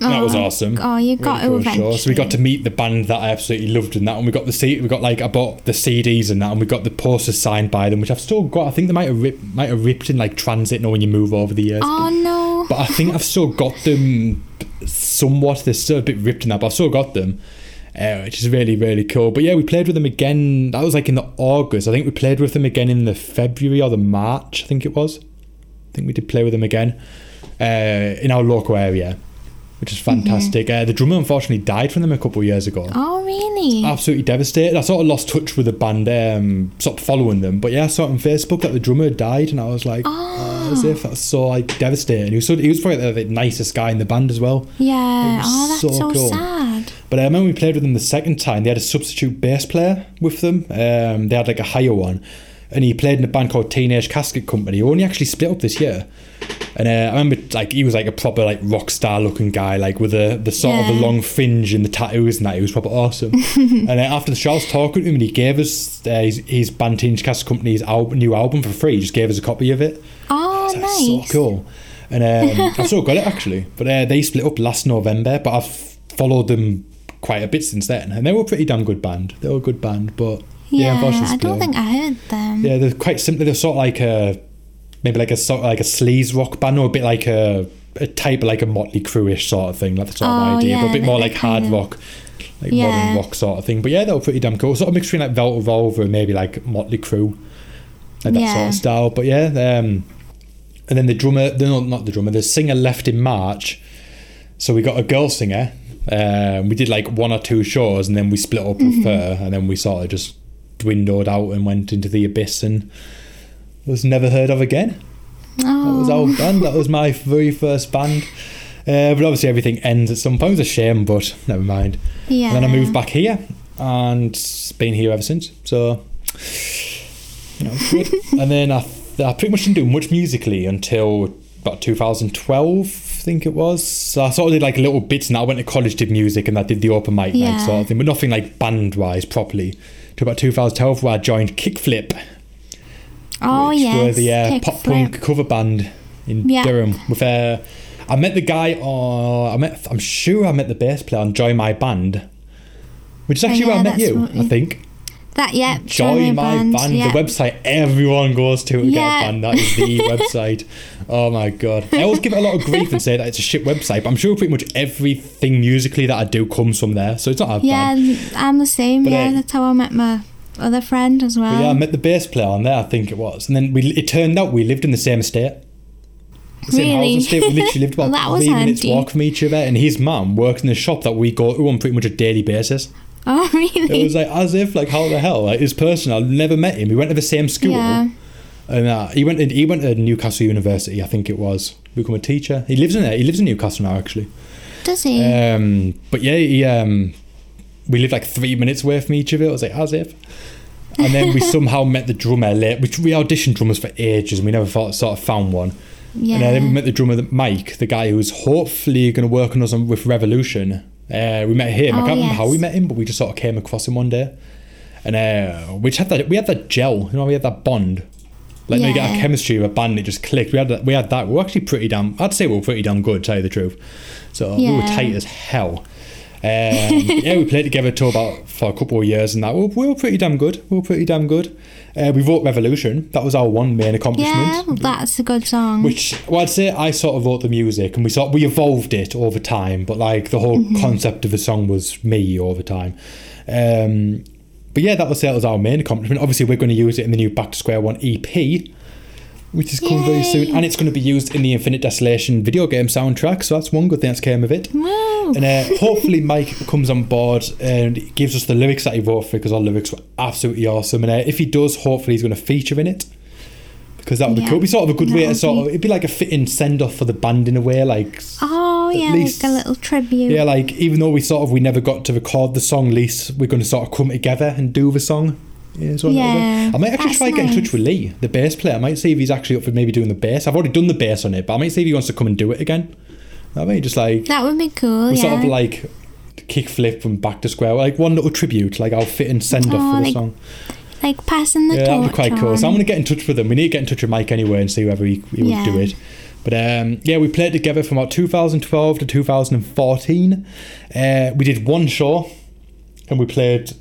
That was Oh, awesome. Oh, you got Really cool show. So we got to meet the band that I absolutely loved and that, and we got the C- we got like I bought the CDs and that, and we got the posters signed by them, which I've still got. I think they might have ripped, might have ripped in like transit, you know, when you move over the years. Oh no. But I think I've still got them somewhat. They're still a bit ripped in that, but I've still got them. Uh, which is really really cool. But yeah, we played with them again. That was like in the August. I think we played with them again in the February or the March. I think it was. I think we did play with them again uh, in our local area, which is fantastic. Uh, the drummer unfortunately died from them a couple of years ago. Oh really? Absolutely devastated. I sort of lost touch with the band, um, stopped following them. But yeah, I saw it on Facebook that the drummer had died, and I was like, oh, as if that's so like devastating. He was so, he was probably the, the nicest guy in the band as well. yeah. Oh, that's so so, cool. sad. But I remember we played with them the second time. They had a substitute bass player with them. Um, they had like a higher one, and he played in a band called Teenage Casket Company. Who only actually split up this year. And uh, I remember like he was like a proper like rock star looking guy, like with the the sort of the long fringe and the tattoos and that. He was proper awesome. and uh, after the show, I was talking to him, and he gave us uh, his, his band Teenage Casket Company's new album for free. He just gave us a copy of it. Oh nice. so cool. And um, I've still got it actually. But uh, they split up last November, but I've followed them quite a bit since then. And they were a pretty damn good band. They were a good band, but yeah, Yeah, I don't think I heard them. Yeah, they're quite simply they're sort of like a maybe like a sort like a sleaze rock band or a bit like a a type of like a Motley Crue-ish sort of thing. That's the sort of Oh, idea, but a bit more like hard of- rock. Like Yeah. modern rock sort of thing. But yeah, they were pretty damn cool. Sort of mixed between like Velvet Revolver and maybe like Motley Crue. Like that sort of style. But yeah, um, and then the drummer, the, no, not the drummer, the singer left in March. So we got a girl singer. Um, we did like one or two shows and then we split up Mm-hmm. with her and then we sort of just dwindled out and went into the abyss and was never heard of again. That was Oh, our band. That was my very first band. Uh, but obviously everything ends at some point. It's a shame, but never mind. yeah. And then I moved back here and been here ever since. So, you know, good. and then I, I pretty much didn't do much musically until about 2012, I think it was. So I sort of did like little bits and I went to college, did music, and I did the open mic night sort of thing, but nothing like band wise properly. To about 2012, where I joined Kickflip, oh which yes. were the uh, pop punk cover band in Yeah. Durham. With uh, I met the guy on. I met. I'm sure I met the bass player on Join My Band, which is actually Oh, where I met you. I think That yeah. Join My Band, yeah. the website everyone goes to to get Yeah. a band. That is the website. Oh my god! I always give it a lot of grief and say that it's a shit website, but I'm sure pretty much everything musically that I do comes from there, so it's not that Yeah, bad. I'm the same. But, yeah, uh, that's how I met my other friend as well. Yeah, I met the bass player on there. I think it was, and then we. It turned out we lived in the same estate. The same housing Really? estate. We literally lived about Well, three minutes handy. walk from each other, and his mum works in the shop that we go to on pretty much a daily basis. oh really? It was like as if like how the hell like his person. I never met him. We went to the same school. Yeah. And uh, he went. To, he went to Newcastle University, I think it was. Become a teacher. He lives in there. He lives in Newcastle now, actually. Does he? Um, but yeah, he, um, we lived like three minutes away from each other. I was like, as if. And then we somehow met the drummer late. We, we auditioned drummers for ages, and we never thought, sort of found one. yeah. And then we met the drummer, Mike, the guy who's hopefully going to work on us on, with Revolution. Uh, we met him. I Oh, can't remember how we met him, but we just sort of came across him one day, and uh, we just had that. We had that gel. You know, we had that bond. Like when you get our chemistry with a band, it just clicked. We had that. We had that. We were actually pretty damn. I'd say we were pretty damn good. To tell you the truth. So we were tight as hell. Um, yeah, we played together to about for a couple of years, and that we were, we were pretty damn good. We were pretty damn good. Uh, we wrote Revolution. That was our one main accomplishment. Yeah, that's a good song. Which, well, I'd say I sort of wrote the music, and we sort we evolved it over time. But like the whole Mm-hmm. concept of the song was me over time. Um, but yeah, that was that was our main accomplishment. Obviously, we're going to use it in the new Back to Square One EP, which is coming very soon, and it's going to be used in the Infinite Desolation video game soundtrack. So that's one good thing that's came of it. Woo! And uh, hopefully Mike comes on board and gives us the lyrics that he wrote for because our lyrics were absolutely awesome. And uh, if he does, hopefully he's going to feature in it because that would be cool. It'd be sort of a good that way to sort of it'd be like a fitting send off for the band in a way. Like Oh yeah, least- like a little tribute. yeah, like even though we sort of we never got to record the song, at least we're going to sort of come together and do the song. Yeah, so Yeah. I might actually that's try get in touch with Lee, the bass player. I might see if he's actually up for maybe doing the bass. I've already done the bass on it, but I might see if he wants to come and do it again. I mean, just like That would be cool. we yeah. sort of like Kickflip from back to square, like one little tribute, like I'll fit and send off Oh, for the like song. like passing the Yeah, torch that'd be quite cool. So I'm gonna get in touch with them. We need to get in touch with Mike anyway and see whether he, he would do it. But um, yeah, we played together from about 2012 to 2014. Uh, we did one show, and we played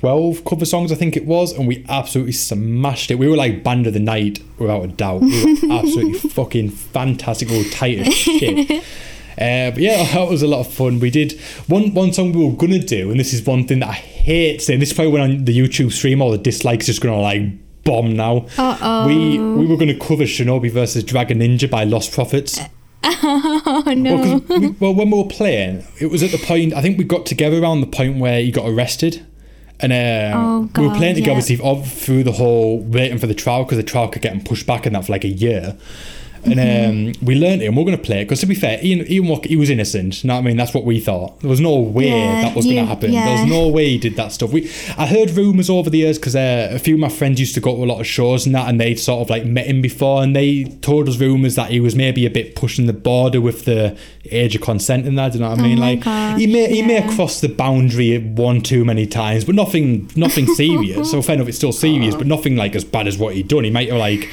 12 cover songs, I think it was, and we absolutely smashed it. We were like band of the night, without a doubt. We were absolutely fucking fantastic. We were tight as shit. Uh, but yeah, that was a lot of fun. We did one one song we were gonna do, and this is one thing that I hate saying. This is probably when on the YouTube stream, all the dislikes just gonna like bomb now. Uh-oh. We we were gonna cover Shinobi versus Dragon Ninja by Lostprophets. Oh no. Well, we, well, when we were playing, it was at the point. I think we got together around the point where he got arrested, and uh, Oh, we were God, playing together yeah. Through the whole waiting for the trial because the trial could get pushed back and that for like a year. And Mm-hmm. um, we learned it, and we are going to play it. Because to be fair, Ian, Ian Walker, he was innocent. You know what I mean? That's what we thought. There was no way Yeah, that was going to happen. There was no way he did that stuff. We, I heard rumors over the years because uh, a few of my friends used to go to a lot of shows and that, and they'd sort of like met him before, and they told us rumors that he was maybe a bit pushing the border with the age of consent and that. You know what I Oh mean? my like gosh, he may he may yeah. have crossed the boundary one too many times, but nothing nothing serious. so fair enough, it's still serious, but nothing like as bad as what he'd done. He might have like.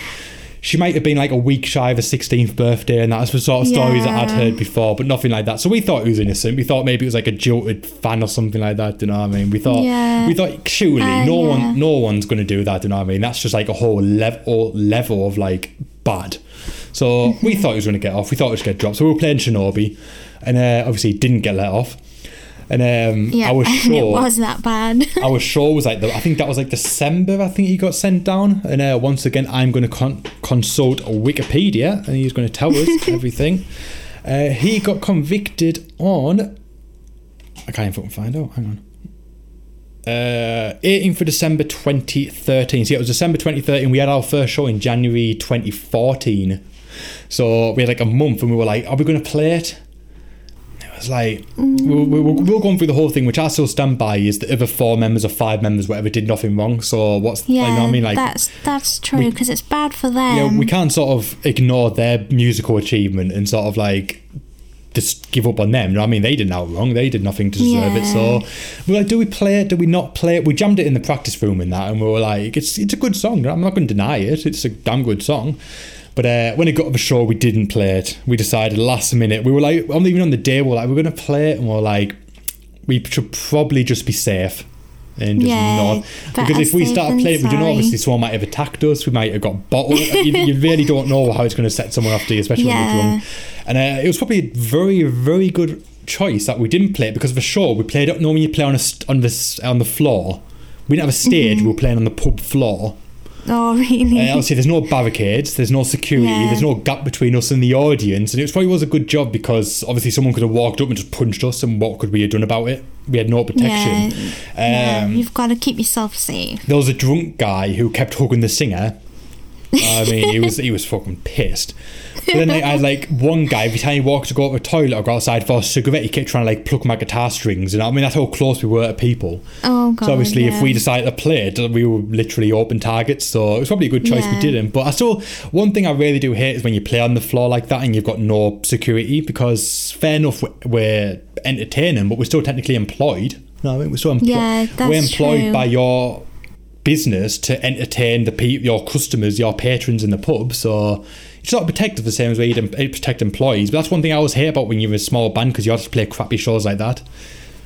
She might have been like a week shy of her 16th birthday, and that's the sort of stories that I'd heard before, but nothing like that. So we thought he was innocent. We thought maybe it was like a jilted fan or something like that. Do you know what I mean? We thought Yeah. we thought surely Uh, no yeah. one no one's going to do that. Do you know what I mean? That's just like a whole level level of like bad. So we thought he was going to get off. We thought he was going to get dropped. So we were playing Shinobi, and uh, obviously he didn't get let off. And um, yeah, I was sure it was that bad. our show was like the, I think that was like December. I think he got sent down, and uh, once again, I'm going to con- consult Wikipedia, and he's going to tell us everything. Uh, he got convicted on. I can't even find out. Hang on. Uh, 18th of December 2013. So yeah, it was December 2013. We had our first show in January 2014. So we had like a month, and we were like, "Are we going to play it?" It was like we, were, we, were, we were going through the whole thing, which I still stand by. Is the other four members or five members, whatever, did nothing wrong. So what's yeah, you know what I mean? Like that's that's true because it's bad for them. you know, we can't sort of ignore their musical achievement and sort of like just give up on them. You know what I mean? They did nothing wrong. They did nothing to deserve it. So we're like, do we play it? Do we not play it? We jammed it in the practice room in that, and we were like, it's it's a good song. I'm not going to deny it. It's a damn good song. But uh, when it got to the show, we didn't play it. We decided last minute. We were like, even on the day, we are like, we're going to play it, and we we're like, we should probably just be safe and just Yeah, not because if we safe start than playing, we don't know. Obviously, someone might have attacked us. We might have got bottled. you, you really don't know how it's going to set someone off, do you? Especially when Yeah. you're drunk. And uh, it was probably a very, very good choice that we didn't play it because for sure we played it. Normally, you play on a on this on the floor. We didn't have a stage. Mm-hmm. We were playing on the pub floor. oh really? Uh, obviously, there's no barricades, there's no security, Yeah. there's no gap between us and the audience, and it probably was a good job because obviously someone could have walked up and just punched us, and what could we have done about it? We had no protection. yeah, Um, you've got to keep yourself safe. there was a drunk guy who kept hugging the singer. I mean, he was he was fucking pissed. But then like, I had like one guy every time he walked to go to the toilet or go outside for a cigarette, he kept trying to like pluck my guitar strings, and I mean that's how close we were to people. Oh god. So obviously, yeah. if we decided to play it, we were literally open targets. So it was probably a good choice we didn't. But I still, one thing I really do hate is when you play on the floor like that and you've got no security. Because fair enough, we- we're entertaining, but we're still technically employed. No, I mean we're still employed. Yeah, that's we're employed true. by your business to entertain the pe- your customers, your patrons in the pub. So it's not protected the same as way you'd protect employees. But that's one thing I always hate about when you're a small band because you have to play crappy shows like that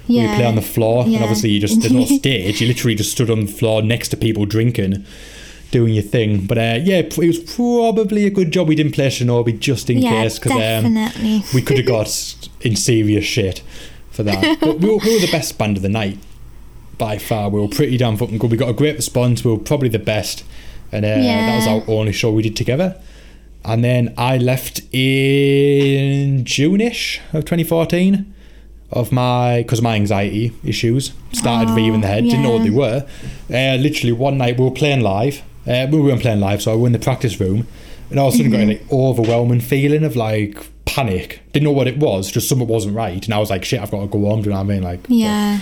where you play on the floor, and obviously you just there's no stage. You literally just stood on the floor next to people drinking, doing your thing. But uh, yeah, it was probably a good job we didn't play Shinobi just in yeah, case because um, we could have got in serious shit for that. But we were, we were the best band of the night by far. We were pretty damn fucking good. We got a great response. We were probably the best, and uh, that was our only show we did together. And then I left in June-ish of 2014 of my because of my anxiety issues started Oh, rearing the head. Didn't know what they were. Uh, literally one night we were playing live. Uh, we weren't playing live, so I were in the practice room, and all of a sudden got Mm-hmm. an overwhelming feeling of like panic. Didn't know what it was, just something wasn't right, and I was like, "Shit, I've got to go home." Do you know what I mean? Like, yeah.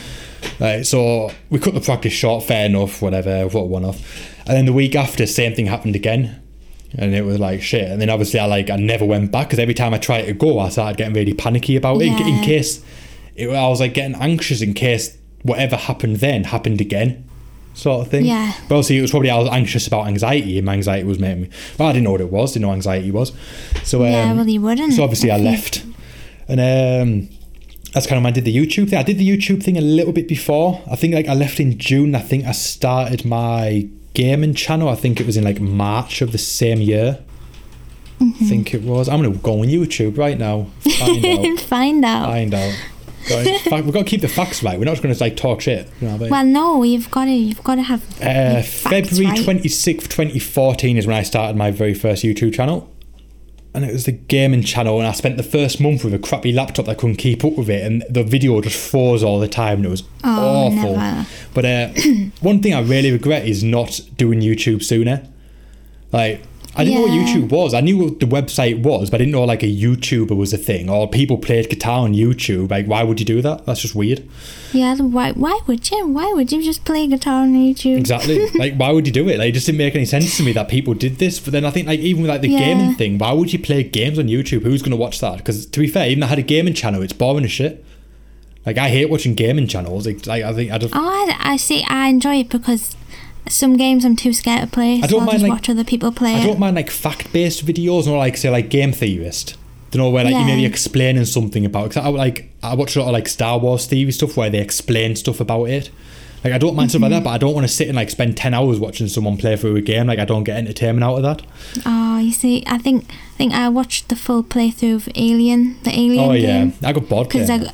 Right, so we cut the practice short, fair enough, whatever, what one off. And then the week after, same thing happened again. And it was like shit. And then obviously I like I never went back because every time I tried to go, I started getting really panicky about it in, in case it, I was like getting anxious in case whatever happened then happened again, sort of thing. Yeah. But obviously it was probably I was anxious about anxiety, and my anxiety was making me. But I didn't know what it was. Didn't know what anxiety was. So um, Yeah, well, you wouldn't, So obviously I if left, and um, that's kind of when I did the YouTube thing. I did the YouTube thing a little bit before. I think like I left in June. I think I started my gaming channel. I think it was in like March of the same year. Mm-hmm. I think it was. I'm gonna go on YouTube right now. Find out. Find out. Find out. In we've got to keep the facts right. We're not just going to like talk shit. You know I mean? well, no, you've got to. You've got to have. Uh, February twenty sixth, 2014 is when I started my very first YouTube channel. And it was the gaming channel, and I spent the first month with a crappy laptop that couldn't keep up with it, and the video just froze all the time, and it was Oh, awful. never. But uh, one thing I really regret is not doing YouTube sooner. Like, I didn't know what YouTube was. I knew what the website was, but I didn't know like a YouTuber was a thing, or people played guitar on YouTube. Like, why would you do that? That's just weird. Yeah. Why? Why would you? Why would you just play guitar on YouTube? Exactly. like, why would you do it? Like, it just didn't make any sense to me that people did this. But then I think, like, even with like the Yeah. gaming thing, why would you play games on YouTube? Who's going to watch that? Because to be fair, even I had a gaming channel, it's boring as shit. Like, I hate watching gaming channels. Like, like I think I just. Oh, I, I see. I enjoy it because some games I'm too scared to play. I don't mind, just like- watch other people play I don't mind like fact-based videos, or like say like Game Theorist. You know where like you Yeah. maybe explaining something about. Cause I like I watch a lot of like Star Wars theory stuff where they explain stuff about it. Like I don't mind stuff like Mm-hmm. that, but I don't want to sit and like spend ten hours watching someone play through a game. Like I don't get entertainment out of that. Oh, you see, I think I think I watched the full playthrough of Alien, the Alien Oh yeah, game, I got bored. because I,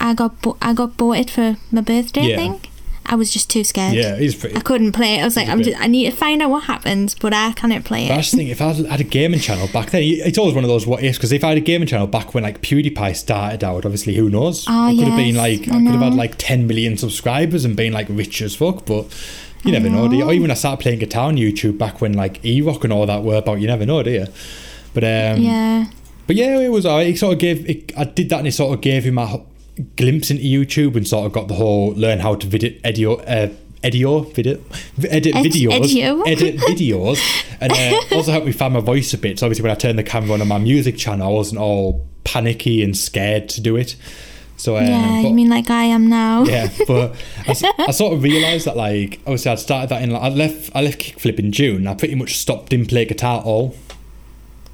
I got bo- I got bought it for my birthday. Yeah. I think I was just too scared. Yeah, he's pretty. I couldn't play it. I was like, I'm bit- just, I need to find out what happens, but I can't play But I it. just think if I had a gaming channel back then, it's always one of those what ifs. Because if I had a gaming channel back when like PewDiePie started out, obviously who knows? Oh, I could have been like, I I, could have had like 10 million subscribers and been like rich as fuck. But you never know. do you? Or even I started playing guitar on YouTube back when like E Rock and all that were about, you never know, do you? But um, yeah, but yeah, it was alright. It sort of gave. It, I did that, and it sort of gave him a h- glimpse into YouTube, and sort of got the whole learn how to video, edio, uh, edio, video, edit Ed- videos, edio. edit videos, and uh, also helped me find my voice a bit. So obviously, when I turned the camera on on my music channel, I wasn't all panicky and scared to do it. So um, yeah. but- You mean like I am now? yeah, but I sort of realised that like obviously I'd started that in like, I left I left kickflip in June. I pretty much stopped didn't play guitar at all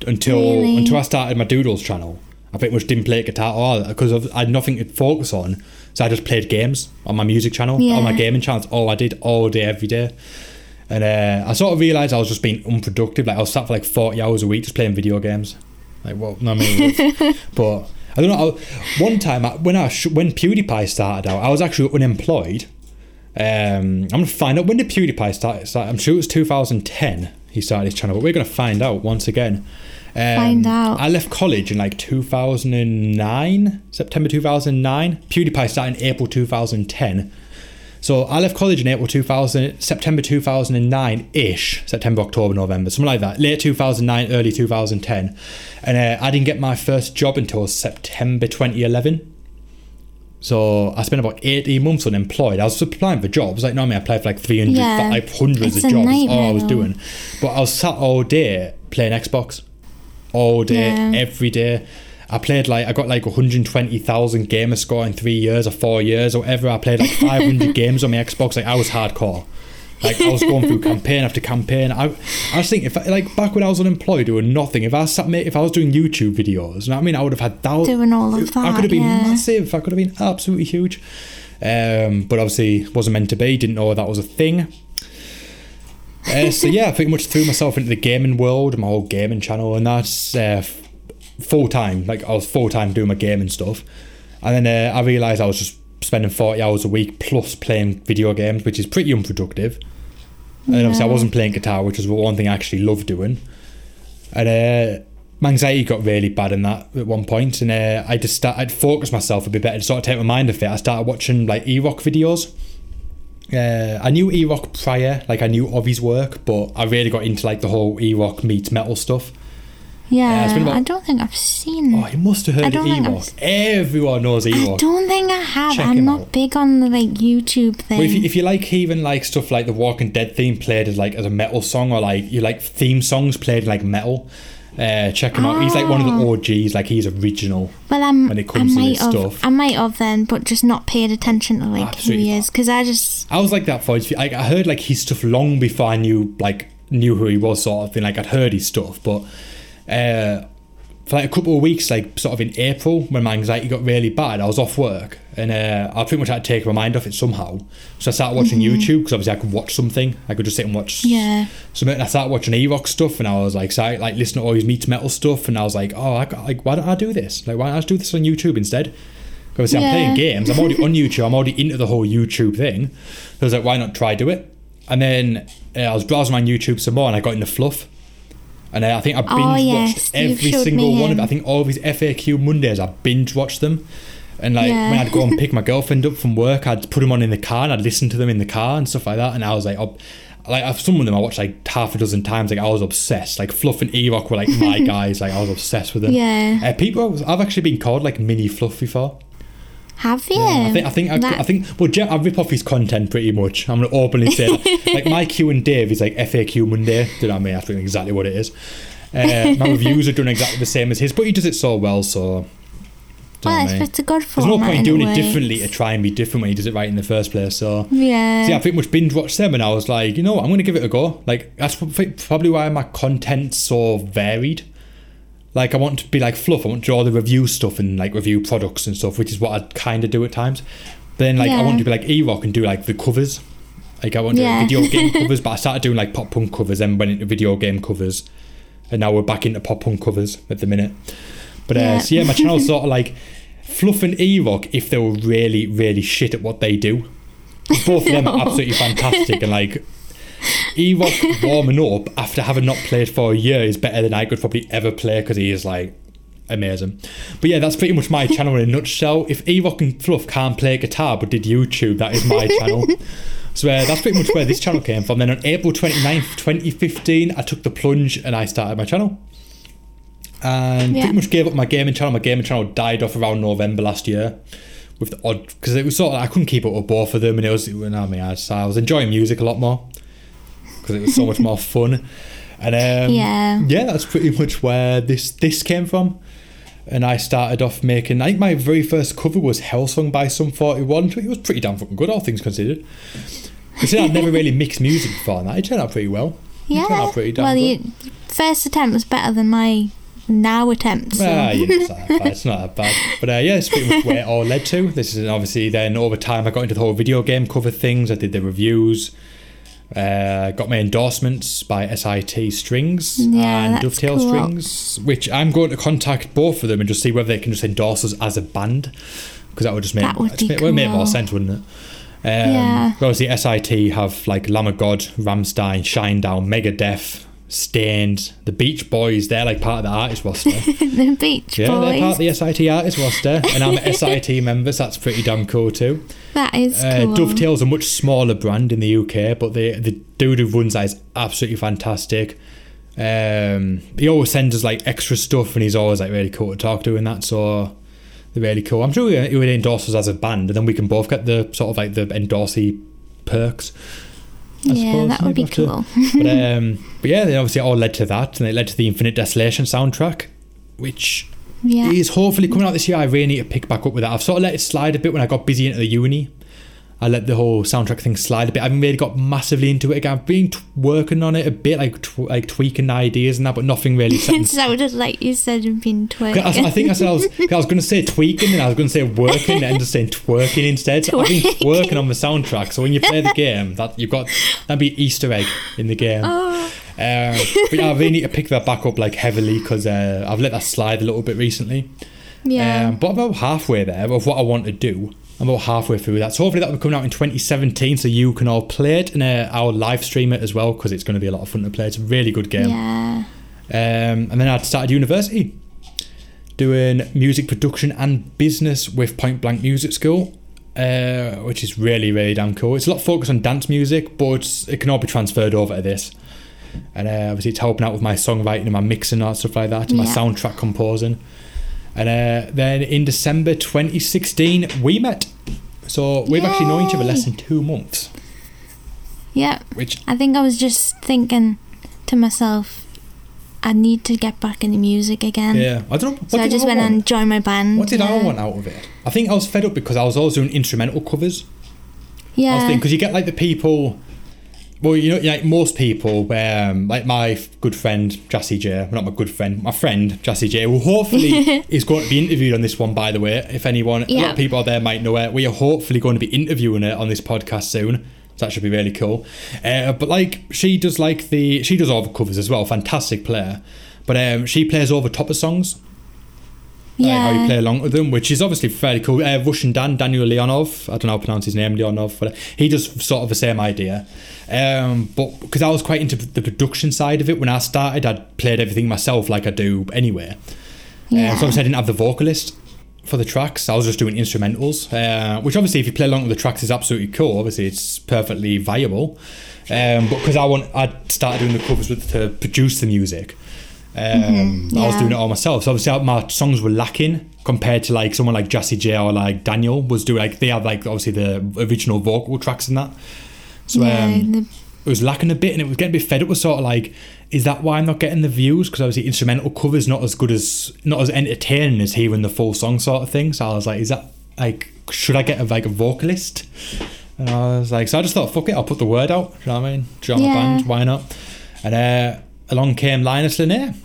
until Really? until I started my Doodles channel. I pretty much didn't play guitar at all because I had nothing to focus on. So I just played games on my music channel, on my Yeah. gaming channels. All I did all day, every day. And uh, I sort of realised I was just being unproductive. Like I was sat for like forty hours a week just playing video games. Like what? No, I mean, but I don't know. I, one time I, when I sh- when PewDiePie started out, I was actually unemployed. Um, I'm gonna find out when did PewDiePie start. start I'm sure it was 2010. He started his channel, but we're gonna find out once again. Um, Find out. I left college in like 2009, September 2009. PewDiePie started in April 2010. So I left college in April 2000, September 2009 ish, September, October, November, something like that. Late 2009, early 2010, and uh, I didn't get my first job until September 2011. So I spent about 18 months unemployed. I was applying for jobs. Like normally I applied for like 300, Yeah. like hundreds of jobs. All I was doing. But I was sat all day playing Xbox. All day, Yeah. every day. I played like, I got like 120,000 gamer score in three years or four years or whatever. I played like 500 games on my Xbox. Like I was hardcore. Like I was going through campaign after campaign. I, I was thinking, if I, like back when I was unemployed doing nothing, if I sat, if I was doing YouTube videos, you know I mean, I would have had thousands. Doing all of that, I could have been yeah. massive. I could have been absolutely huge. Um, but obviously wasn't meant to be. Didn't know that was a thing. Uh, so yeah, I pretty much threw myself into the gaming world, my whole gaming channel, and that's uh, f- full time. Like I was full time doing my gaming stuff, and then uh, I realised I was just spending forty hours a week plus playing video games, which is pretty unproductive. And then obviously I wasn't playing guitar, which was one thing I actually loved doing. And uh, my anxiety got really bad in that at one point, and uh, I just start, I'd focus myself a bit better to sort of take my mind off it. I started watching like E-Rock videos. Uh, I knew E-Rock prior, like I knew of his work, but I really got into like the whole E-Rock meets metal stuff. Yeah, it's about- I don't think I've seen. Oh, you must have heard of think E-Rock. Everyone knows I E-Rock. I don't think I have. Check I'm not out. big on the like YouTube thing. Well, if you, if you like even like stuff like the Walking Dead theme played as like as a metal song, or like you like theme songs played in, like metal, uh, check him out. He's like one of the Oh. OGs. Like he's original. well, I'm, when it I comes to might this have, stuff. I might have then, but just not paid attention to like Absolutely who he is because I just I was like that for. I, I heard like his stuff long before I knew like knew who he was, sort of thing. Like I'd heard his stuff, but uh, for like a couple of weeks, like sort of in April, when my anxiety got really bad, I was off work and uh, I pretty much had to take my mind off it somehow. So I started watching YouTube because obviously I could watch something. I could just sit and watch. Mm-hmm. Yeah. So I started watching E-Rock stuff, and I was like, started, like listening to all his meets metal stuff, and I was like, oh, I like, why don't I do this? Like, why don't I just do this on YouTube instead? Because I'm playing games. I'm already on YouTube. I'm already into the whole YouTube thing. So I was like, why not try do it? And then uh, I was browsing on YouTube some more, and I got into Fluff. And I think I Oh, binge yes, watched every single one of. him. I think all of his FAQ Mondays. I binge watched them. And like Yeah. when I'd go and pick my girlfriend up from work, I'd put them on in the car and I'd listen to them in the car and stuff like that. And I was like, oh, like I've- some of them I watched like half a dozen times. Like I was obsessed. Like Fluff and E-Rock were like my guys. Like I was obsessed with them. Yeah. Uh, people, I've actually been called like mini Fluff before. have you? Yeah, I think I think I, That- I think well, Je- I rip off his content pretty much. I'm gonna openly say that. like my Q and Dave is like FAQ Monday. Do you know what I mean? I think exactly what it is. Uh, my reviews are done exactly the same as his, but he does it so well. So do you know well, it's, it's a good There's no point in doing it differently to try and be different when he does it right in the first place. So. Yeah. Yeah, I pretty much binge watched them, and I was like, you know, what, I'm going to give it a go. Like that's probably why my content's so varied. Like I want to be like fluff. I want to do all the review stuff and like review products and stuff, which is what I kind of do at times. But then like I want to be like E-Rock and do like the covers. Like I want to Yeah. do video game covers, but I started doing like pop punk covers, then went into video game covers, and now we're back into pop punk covers at the minute. But uh, Yeah. so yeah, my channel's sort of like Fluff and E-Rock if they were really, really shit at what they do. Both of them are absolutely fantastic and like E-Rock warming up after having not played for a year is better than I could probably ever play because he is like amazing. But yeah, that's pretty much my channel in a nutshell. If E-Rock and Fluff can't play guitar but did YouTube, that is my channel. So uh, that's pretty much where this channel came from. Then on April 29th, 2015, I took the plunge and I started my channel. And Yeah. pretty much gave up my gaming channel. My gaming channel died off around November last year with the odd because it was sort of I couldn't keep up with both of them, and it was you know, I mean I, was- I was enjoying music a lot more because it was so much more fun. And um, Yeah. yeah, that's pretty much where this this came from. And I started off making. I think my very first cover was Hellsong by Sum 41. It was pretty damn fucking good, all things considered. Considering I've never really mixed music before, and that it turned out pretty well. It turned yeah. out pretty damn well, you, first attempt was better than my now attempt. So. Ah, yeah, it's not that bad. It's not that bad. But uh, yeah, it's pretty much where it all led to. This is obviously then over time I got into the whole video game cover things. I did the reviews. Uh, got my endorsements by SIT Strings Yeah, and Dovetail cool. Strings, which I'm going to contact both of them and just see whether they can just endorse us as a band, because that would just make That would make, would make more sense, wouldn't it? Um, Yeah. Obviously, SIT have like Lamb of God, Rammstein, Shinedown, Megadeth, Staind, the Beach Boys. They're like part of the artist roster. the Beach yeah, Boys. they're part of the SIT artist roster, and I'm an SIT member, so that's pretty damn cool too. that is Uh, cool. Dovetail's a much smaller brand in the UK, but the the dude who runs that is absolutely fantastic. Um, he always sends us like extra stuff, and he's always like really cool to talk to, and that. So they're really cool. I'm sure he he would endorse us as a band, and then we can both get the sort of like the endorsee perks. I yeah, suppose. that would be cool. But um, but yeah, they obviously all led to that, and it led to the Infinite Desolation soundtrack, which yeah. is hopefully coming out this year. I really need to pick back up with that. I've sort of let it slide a bit when I got busy into the uni. I let the whole soundtrack thing slide a bit. I haven't really got massively into it again. I've been t- working on it a bit, like tw- like tweaking ideas and that, but nothing really. it sounded like you said you've been twerking. I, I think I said I was, I was going to say tweaking and I was going to say working and just saying twerking instead. So I've been Twerking. working on the soundtrack. So when you play the game, that you've got that'd be Easter egg in the game. Oh. Um, but yeah, I really need to pick that back up like heavily because uh, I've let that slide a little bit recently. yeah. Um, but I'm about halfway there of what I want to do. I'm about halfway through that. So hopefully that will be coming out in 2017 so you can all play it and uh, I'll live stream it as well because it's going to be a lot of fun to play. It's a really good game. yeah. Um, and then I started university doing music production and business with Point Blank Music School, uh, which is really, really damn cool. It's a lot focused on dance music, but it can all be transferred over to this. And uh, obviously, it's helping out with my songwriting and my mixing and stuff like that, and my soundtrack composing. And uh, then in December 2016, we met. So we've actually known each other less than two months, Yeah. which I think I was just thinking to myself, I need to get back into music again. yeah, I don't know. What So I just went want? and joined my band. What did I want out of it? I think I was fed up because I was always doing instrumental covers. I Yeah. because you get like the people. Well, you know, like most people, um, like my good friend Jassy J, well, not my good friend, my friend Jassy J, who hopefully is going to be interviewed on this one. By the way, if anyone, a lot Yeah. of people out there might know it, we are hopefully going to be interviewing her on this podcast soon. So that should be really cool. Uh, but like, she does like the she does all the covers as well. Fantastic player, but um, she plays over top of songs like how you play along with them, which is obviously fairly cool. Uh, Russian Dan, Daniel Leonov, I don't know how to pronounce his name, Leonov, but he does sort of the same idea. Um, but because I was quite into the production side of it when I started, I'd played everything myself like I do anyway. yeah. Um, so obviously I didn't have the vocalist for the tracks. I was just doing instrumentals, uh, which obviously if you play along with the tracks is absolutely cool. Obviously it's perfectly viable. Um, but because I want, I started doing the covers with to produce the music. Um, I was doing it all myself. So obviously my songs were lacking compared to like someone like Jassy J or like Daniel was doing. Like they had like obviously the original vocal tracks and that. So yeah, um, the- it was lacking a bit and it was getting a bit fed up with sort of like is that why I'm not getting the views because obviously instrumental covers not as good as not as entertaining as hearing the full song sort of thing so I was like is that like should I get a, like a vocalist and I was like so I just thought fuck it I'll put the word out do you know what I mean join my Yeah. band why not and uh, along came Linus Linnaeus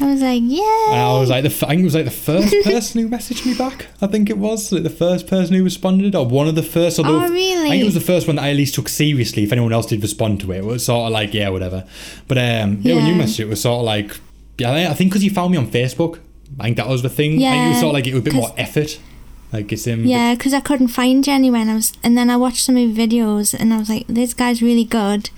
I was like, yeah. I was like, the, f- I think it was like the first person who messaged me back. I think it was like the first person who responded, or one of the first. Although Oh, really? I think it was the first one that I at least took seriously. If anyone else did respond to it, it was sort of like, yeah, whatever. But um, yeah, when you Yeah. messaged it, was sort of like, yeah, I think because you found me on Facebook. I think that was the thing. I think it was sort of like it was a bit more effort. Like it's him. Yeah, because I couldn't find you anywhere, and I was, and then I watched some of your videos, and I was like, "This guy's really good,"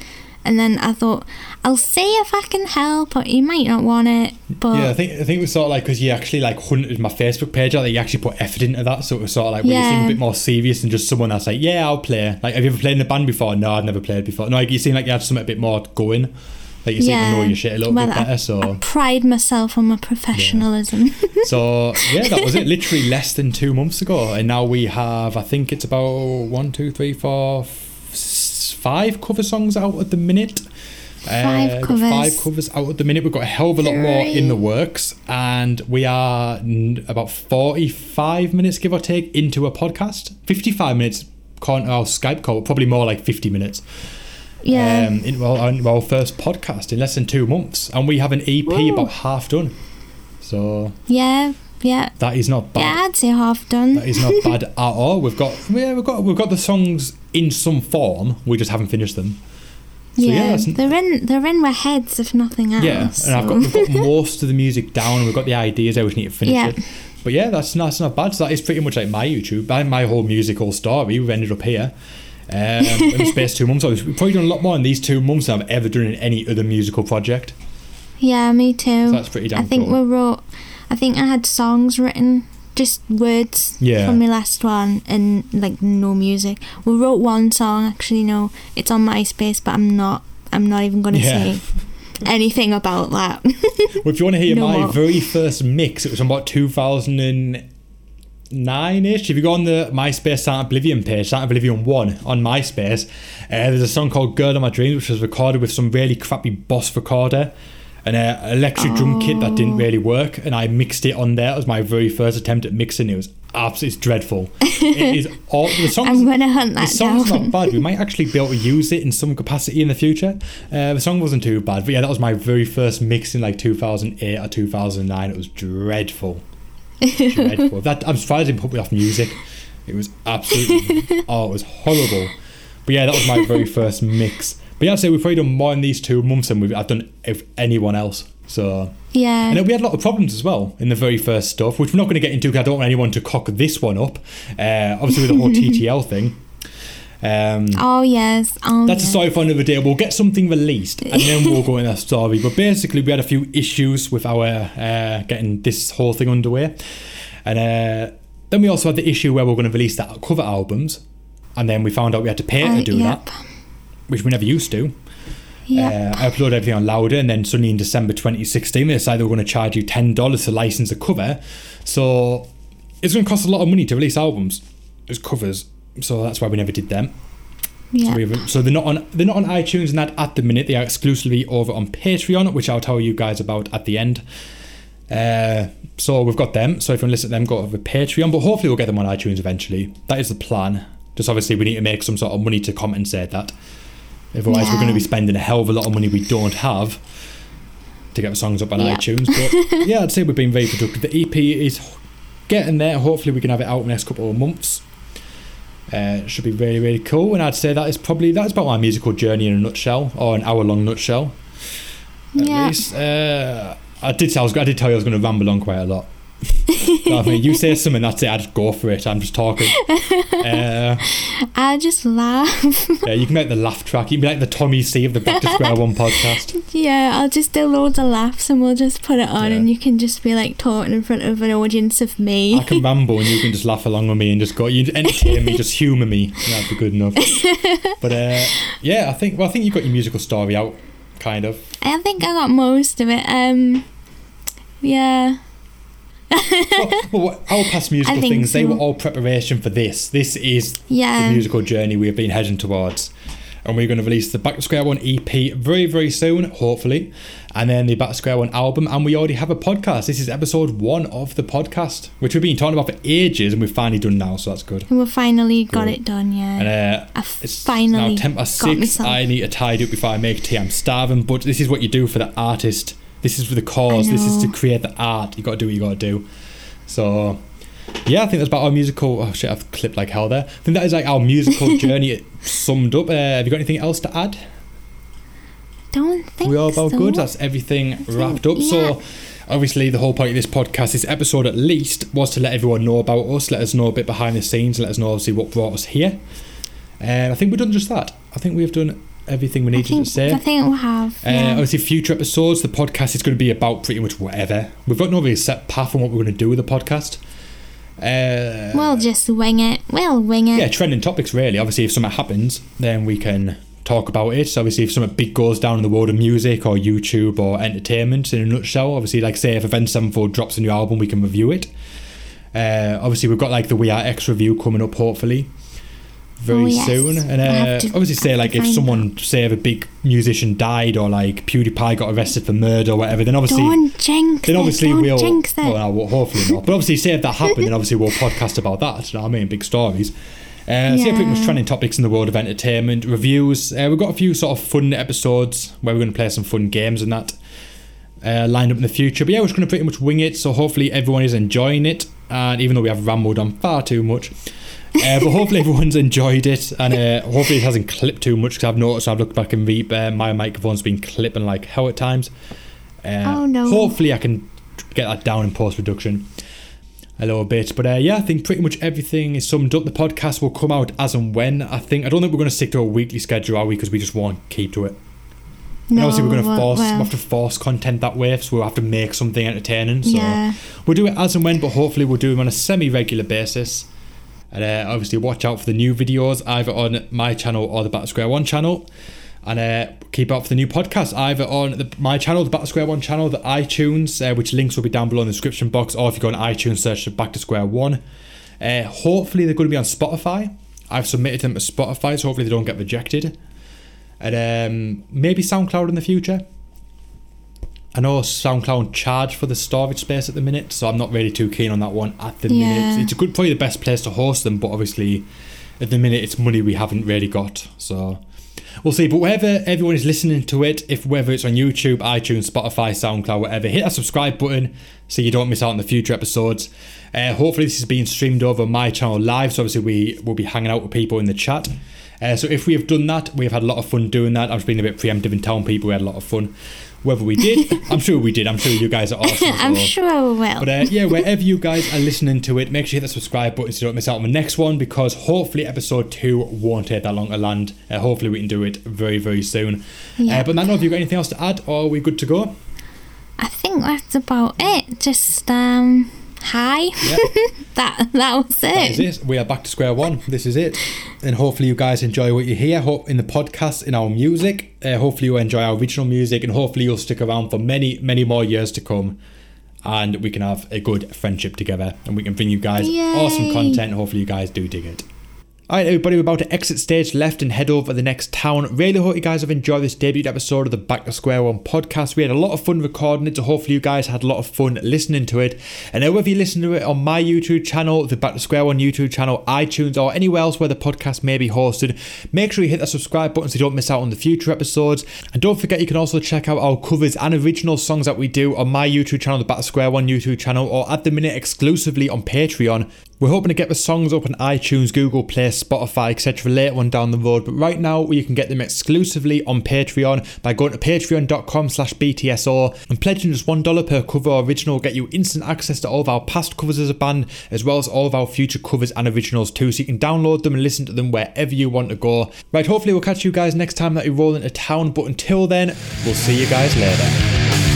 and then I thought, "I'll see if I can help," or you might not want it, but Yeah, I think I think it was sort of like because you actually like hunted my Facebook page out, that you actually put effort into that, so it was sort of like where you seem a bit more serious than just someone that's like, yeah, I'll play. Like, have you ever played in a band before? No, I've never played before. No, like, you seem like you had something a bit more going. Like you seem to know your shit a little well, bit I- better. I So, pride myself on my professionalism. so yeah, that was it. Literally less than two months ago, and now we have. I think it's about one, two, three, four, f- s- five cover songs out at the minute. Five Uh, covers. Five covers out at the minute. We've got a hell of a lot more in the works, and we are n- about forty-five minutes, give or take, into a podcast. Fifty-five minutes. Con- our Skype call, probably more like fifty minutes. yeah, Um, in well, on our first podcast in less than two months, and we have an EP about half done. So yeah, yeah, that is not bad. yeah. I'd say half done. That is not bad at all. We've got yeah, we've got we've got the songs in some form. We just haven't finished them. So yeah, yeah, they're in they're in my heads if nothing else. Yeah, and I've got we've got most of the music down. and We've got the ideas. I just need to finish Yeah. it. But yeah, that's not, that's not bad. So that is pretty much like my YouTube, my, my whole musical story. We've ended up here. Um, in the space two months, we've probably done a lot more in these two months than I've ever done in any other musical project. Yeah, me too. So that's pretty damn I think cool. we wrote. I think I had songs written, just words Yeah. from my last one, and like no music. We wrote one song actually. No, it's on MySpace, but I'm not. I'm not even gonna Yeah. say anything about that. Well, if you want to hear No my more. very first mix, it was about 2009 ish. If you go on the MySpace Saint Oblivion page, Saint Oblivion 1 on MySpace, uh, there's a song called Girl of My Dreams, which was recorded with some really crappy Boss recorder an electric drum kit that didn't really work. And I mixed it on there. It was my very first attempt at mixing. It was absolutely dreadful. it is all the songs. I'm gonna hunt that The song's down. not bad. We might actually be able to use it in some capacity in the future. Uh, the song wasn't too bad, but yeah, that was my very first mix in like 2008 or 2009. It was dreadful, dreadful. That I'm surprised it put me off music. It was absolutely oh, it was horrible. But yeah, that was my very first mix. But yeah, I'd say we've probably done more in these two months than we've I've done if anyone else. So yeah. and we had a lot of problems as well in the very first stuff, which we're not going to get into because I don't want anyone to cock this one up. Uh, obviously, with the whole TTL thing. Um, oh yes. Oh, that's a yes. story for another day. We'll get something released and then we'll go in that story. But basically, we had a few issues with our uh, getting this whole thing underway. And uh, then we also had the issue where we're going to release that cover albums. And then we found out we had to pay Uh, to do yep. that, which we never used to. Yep. Uh, I uploaded everything on Loudr, and then suddenly in December 2016, they decided they were going to charge you $10 to license a cover. So it's going to cost a lot of money to release albums as covers. So that's why we never did them. yeah. So, so they're not on they're not on iTunes and that at the minute. They are exclusively over on Patreon, which I'll tell you guys about at the end. Uh, so we've got them. So if you want to listen to them, go over Patreon. But hopefully we'll get them on iTunes eventually. That is the plan. Just obviously we need to make some sort of money to compensate that. Otherwise we're going to be spending a hell of a lot of money we don't have to get the songs up on Yeah. iTunes. But yeah, I'd say we've been very productive. The EP is getting there. Hopefully we can have it out in the next couple of months. Uh, it should be really, really cool. And I'd say that is probably that's about my musical journey in a nutshell, or an hour-long nutshell. At Yeah. least, uh, I did. Say I was. I did tell you I was going to ramble on quite a lot. I mean, you say something, that's it. I just go for it. I'm just talking. Uh, I just laugh. yeah, you can make the laugh track. You can be like the Tommy C of the Back to Square One podcast. yeah, I'll just do loads of laughs and we'll just put it on Yeah. and you can just be like talking in front of an audience of me. I can ramble and you can just laugh along with me and just go. You entertain me, just humour me. That'd be good enough. But uh, yeah, I think. Well, I think you've got your musical story out, kind of. I think I got most of it. Um, yeah. Well, our past musical things, they were all preparation for this. This is Yeah. the musical journey we have been heading towards. And we're going to release the Back to Square One EP very, very soon, hopefully. And then the Back to Square One album. And we already have a podcast. This is episode one of the podcast, which we've been talking about for ages and we've finally done now, so that's good. And we finally got it done, yeah. And uh, I it's finally now 10 past got 6. myself. I need to tidy up before I make tea. I'm starving, but this is what you do for the artist. This is for the cause. This is to create the art. You got to do what you got to do. So, yeah, I think that's about our musical. Oh shit, I've clipped like hell there. I think that is like our musical journey summed up. Uh, have you got anything else to add? Don't think we all about so. good. That's everything wrapped up. So, obviously, the whole point of this podcast, this episode at least, was to let everyone know about us, let us know a bit behind the scenes, let us know obviously what brought us here. And I think we've done just that. I think we've done everything we needed think, to say. I think we'll have. Uh, yeah. Obviously, future episodes, the podcast is going to be about pretty much whatever. We've got no really set path on what we're going to do with the podcast. Uh, we'll just wing it. We'll wing it. yeah, trending topics really. Obviously, if something happens, then we can talk about it. So obviously, if something big goes down in the world of music or YouTube or entertainment in a nutshell, obviously, like say if Avenged Sevenfold drops a new album, we can review it. Uh, obviously, we've got like the We Are X review coming up, hopefully very Oh, yes. soon. And uh, obviously, say like if someone say if a big musician died or like PewDiePie got arrested for murder or whatever, then obviously. Then obviously Don't we'll. Well, no, hopefully not. But obviously, say if that happened, then obviously we'll podcast about that. You know what I mean? Big stories. Uh, So yeah, pretty much trending topics in the world of entertainment, reviews. Uh, we've got a few sort of fun episodes where we're going to play some fun games and that uh, lined up in the future. But yeah, we're just going to pretty much wing it. So hopefully everyone is enjoying it. And even though we have rambled on far too much, uh, but hopefully everyone's enjoyed it, and uh, hopefully it hasn't clipped too much. Because I've noticed I've looked back and read uh, my microphone's been clipping like hell at times. Uh, Oh, no. Hopefully I can get that down in post production. a little bit. But uh, yeah, I think pretty much everything is summed up. The podcast will come out as and when. I think I don't think we're going to stick to a weekly schedule, are we? Because we just won't keep to it. And No, obviously, we're going to force well, we'll have to force content that way, so we'll have to make something entertaining. So Yeah. we'll do it as and when, but hopefully we'll do them on a semi-regular basis. And uh, obviously, watch out for the new videos either on my channel or the Back to Square One channel. And uh, keep up for the new podcast either on the, my channel, the Back to Square One channel, the iTunes, uh, which links will be down below in the description box, or if you go on iTunes, search Back to Square One. Uh, hopefully, they're going to be on Spotify. I've submitted them to Spotify, so hopefully they don't get rejected. And um, maybe SoundCloud in the future. I know SoundCloud charge for the storage space at the minute, so I'm not really too keen on that one at the Yeah. minute. It's a good, probably the best place to host them, but obviously at the minute it's money we haven't really got. So we'll see. But wherever everyone is listening to it, if whether it's on YouTube, iTunes, Spotify, SoundCloud, whatever, hit that subscribe button so you don't miss out on the future episodes. Uh, hopefully this is being streamed over my channel live, so obviously we will be hanging out with people in the chat. Uh, so if we have done that, we have had a lot of fun doing that. Just being a bit preemptive in telling people we had a lot of fun. Whether we did, I'm sure we did. I'm sure you guys are awesome. I'm sure we will. But uh, yeah, wherever you guys are listening to it, make sure you hit that subscribe button so you don't miss out on the next one because hopefully episode two won't take that long to land. Uh, hopefully we can do it very, very soon. Yeah. Uh, but Nano, have you got anything else to add or are we good to go? I think that's about it. Just um, hi. Yeah. that that was it. That is it. We are back to square one. This is it. And hopefully you guys enjoy what you hear. Hope in the podcast, in our music. Uh, hopefully you enjoy our original music, and hopefully you'll stick around for many, many more years to come. And we can have a good friendship together, and we can bring you guys awesome content. Hopefully you guys do dig it. Alright, everybody, we're about to exit stage left and head over to the next town. Really hope you guys have enjoyed this debut episode of the Back to Square One podcast. We had a lot of fun recording it, so hopefully you guys had a lot of fun listening to it. And now whether you listen to it on my YouTube channel, the Back to Square One YouTube channel, iTunes, or anywhere else where the podcast may be hosted, make sure you hit that subscribe button so you don't miss out on the future episodes. And don't forget you can also check out our covers and original songs that we do on my YouTube channel, the Back to Square One YouTube channel, or at the minute exclusively on Patreon. We're hoping to get the songs up on iTunes, Google Play, Spotify, etc. later on down the road. But right now, you can get them exclusively on Patreon by going to patreon.com slash BTSO and pledging just $1 per cover or original will get you instant access to all of our past covers as a band, as well as all of our future covers and originals too. So you can download them and listen to them wherever you want to go. Right, hopefully we'll catch you guys next time that we roll into town. But until then, we'll see you guys later.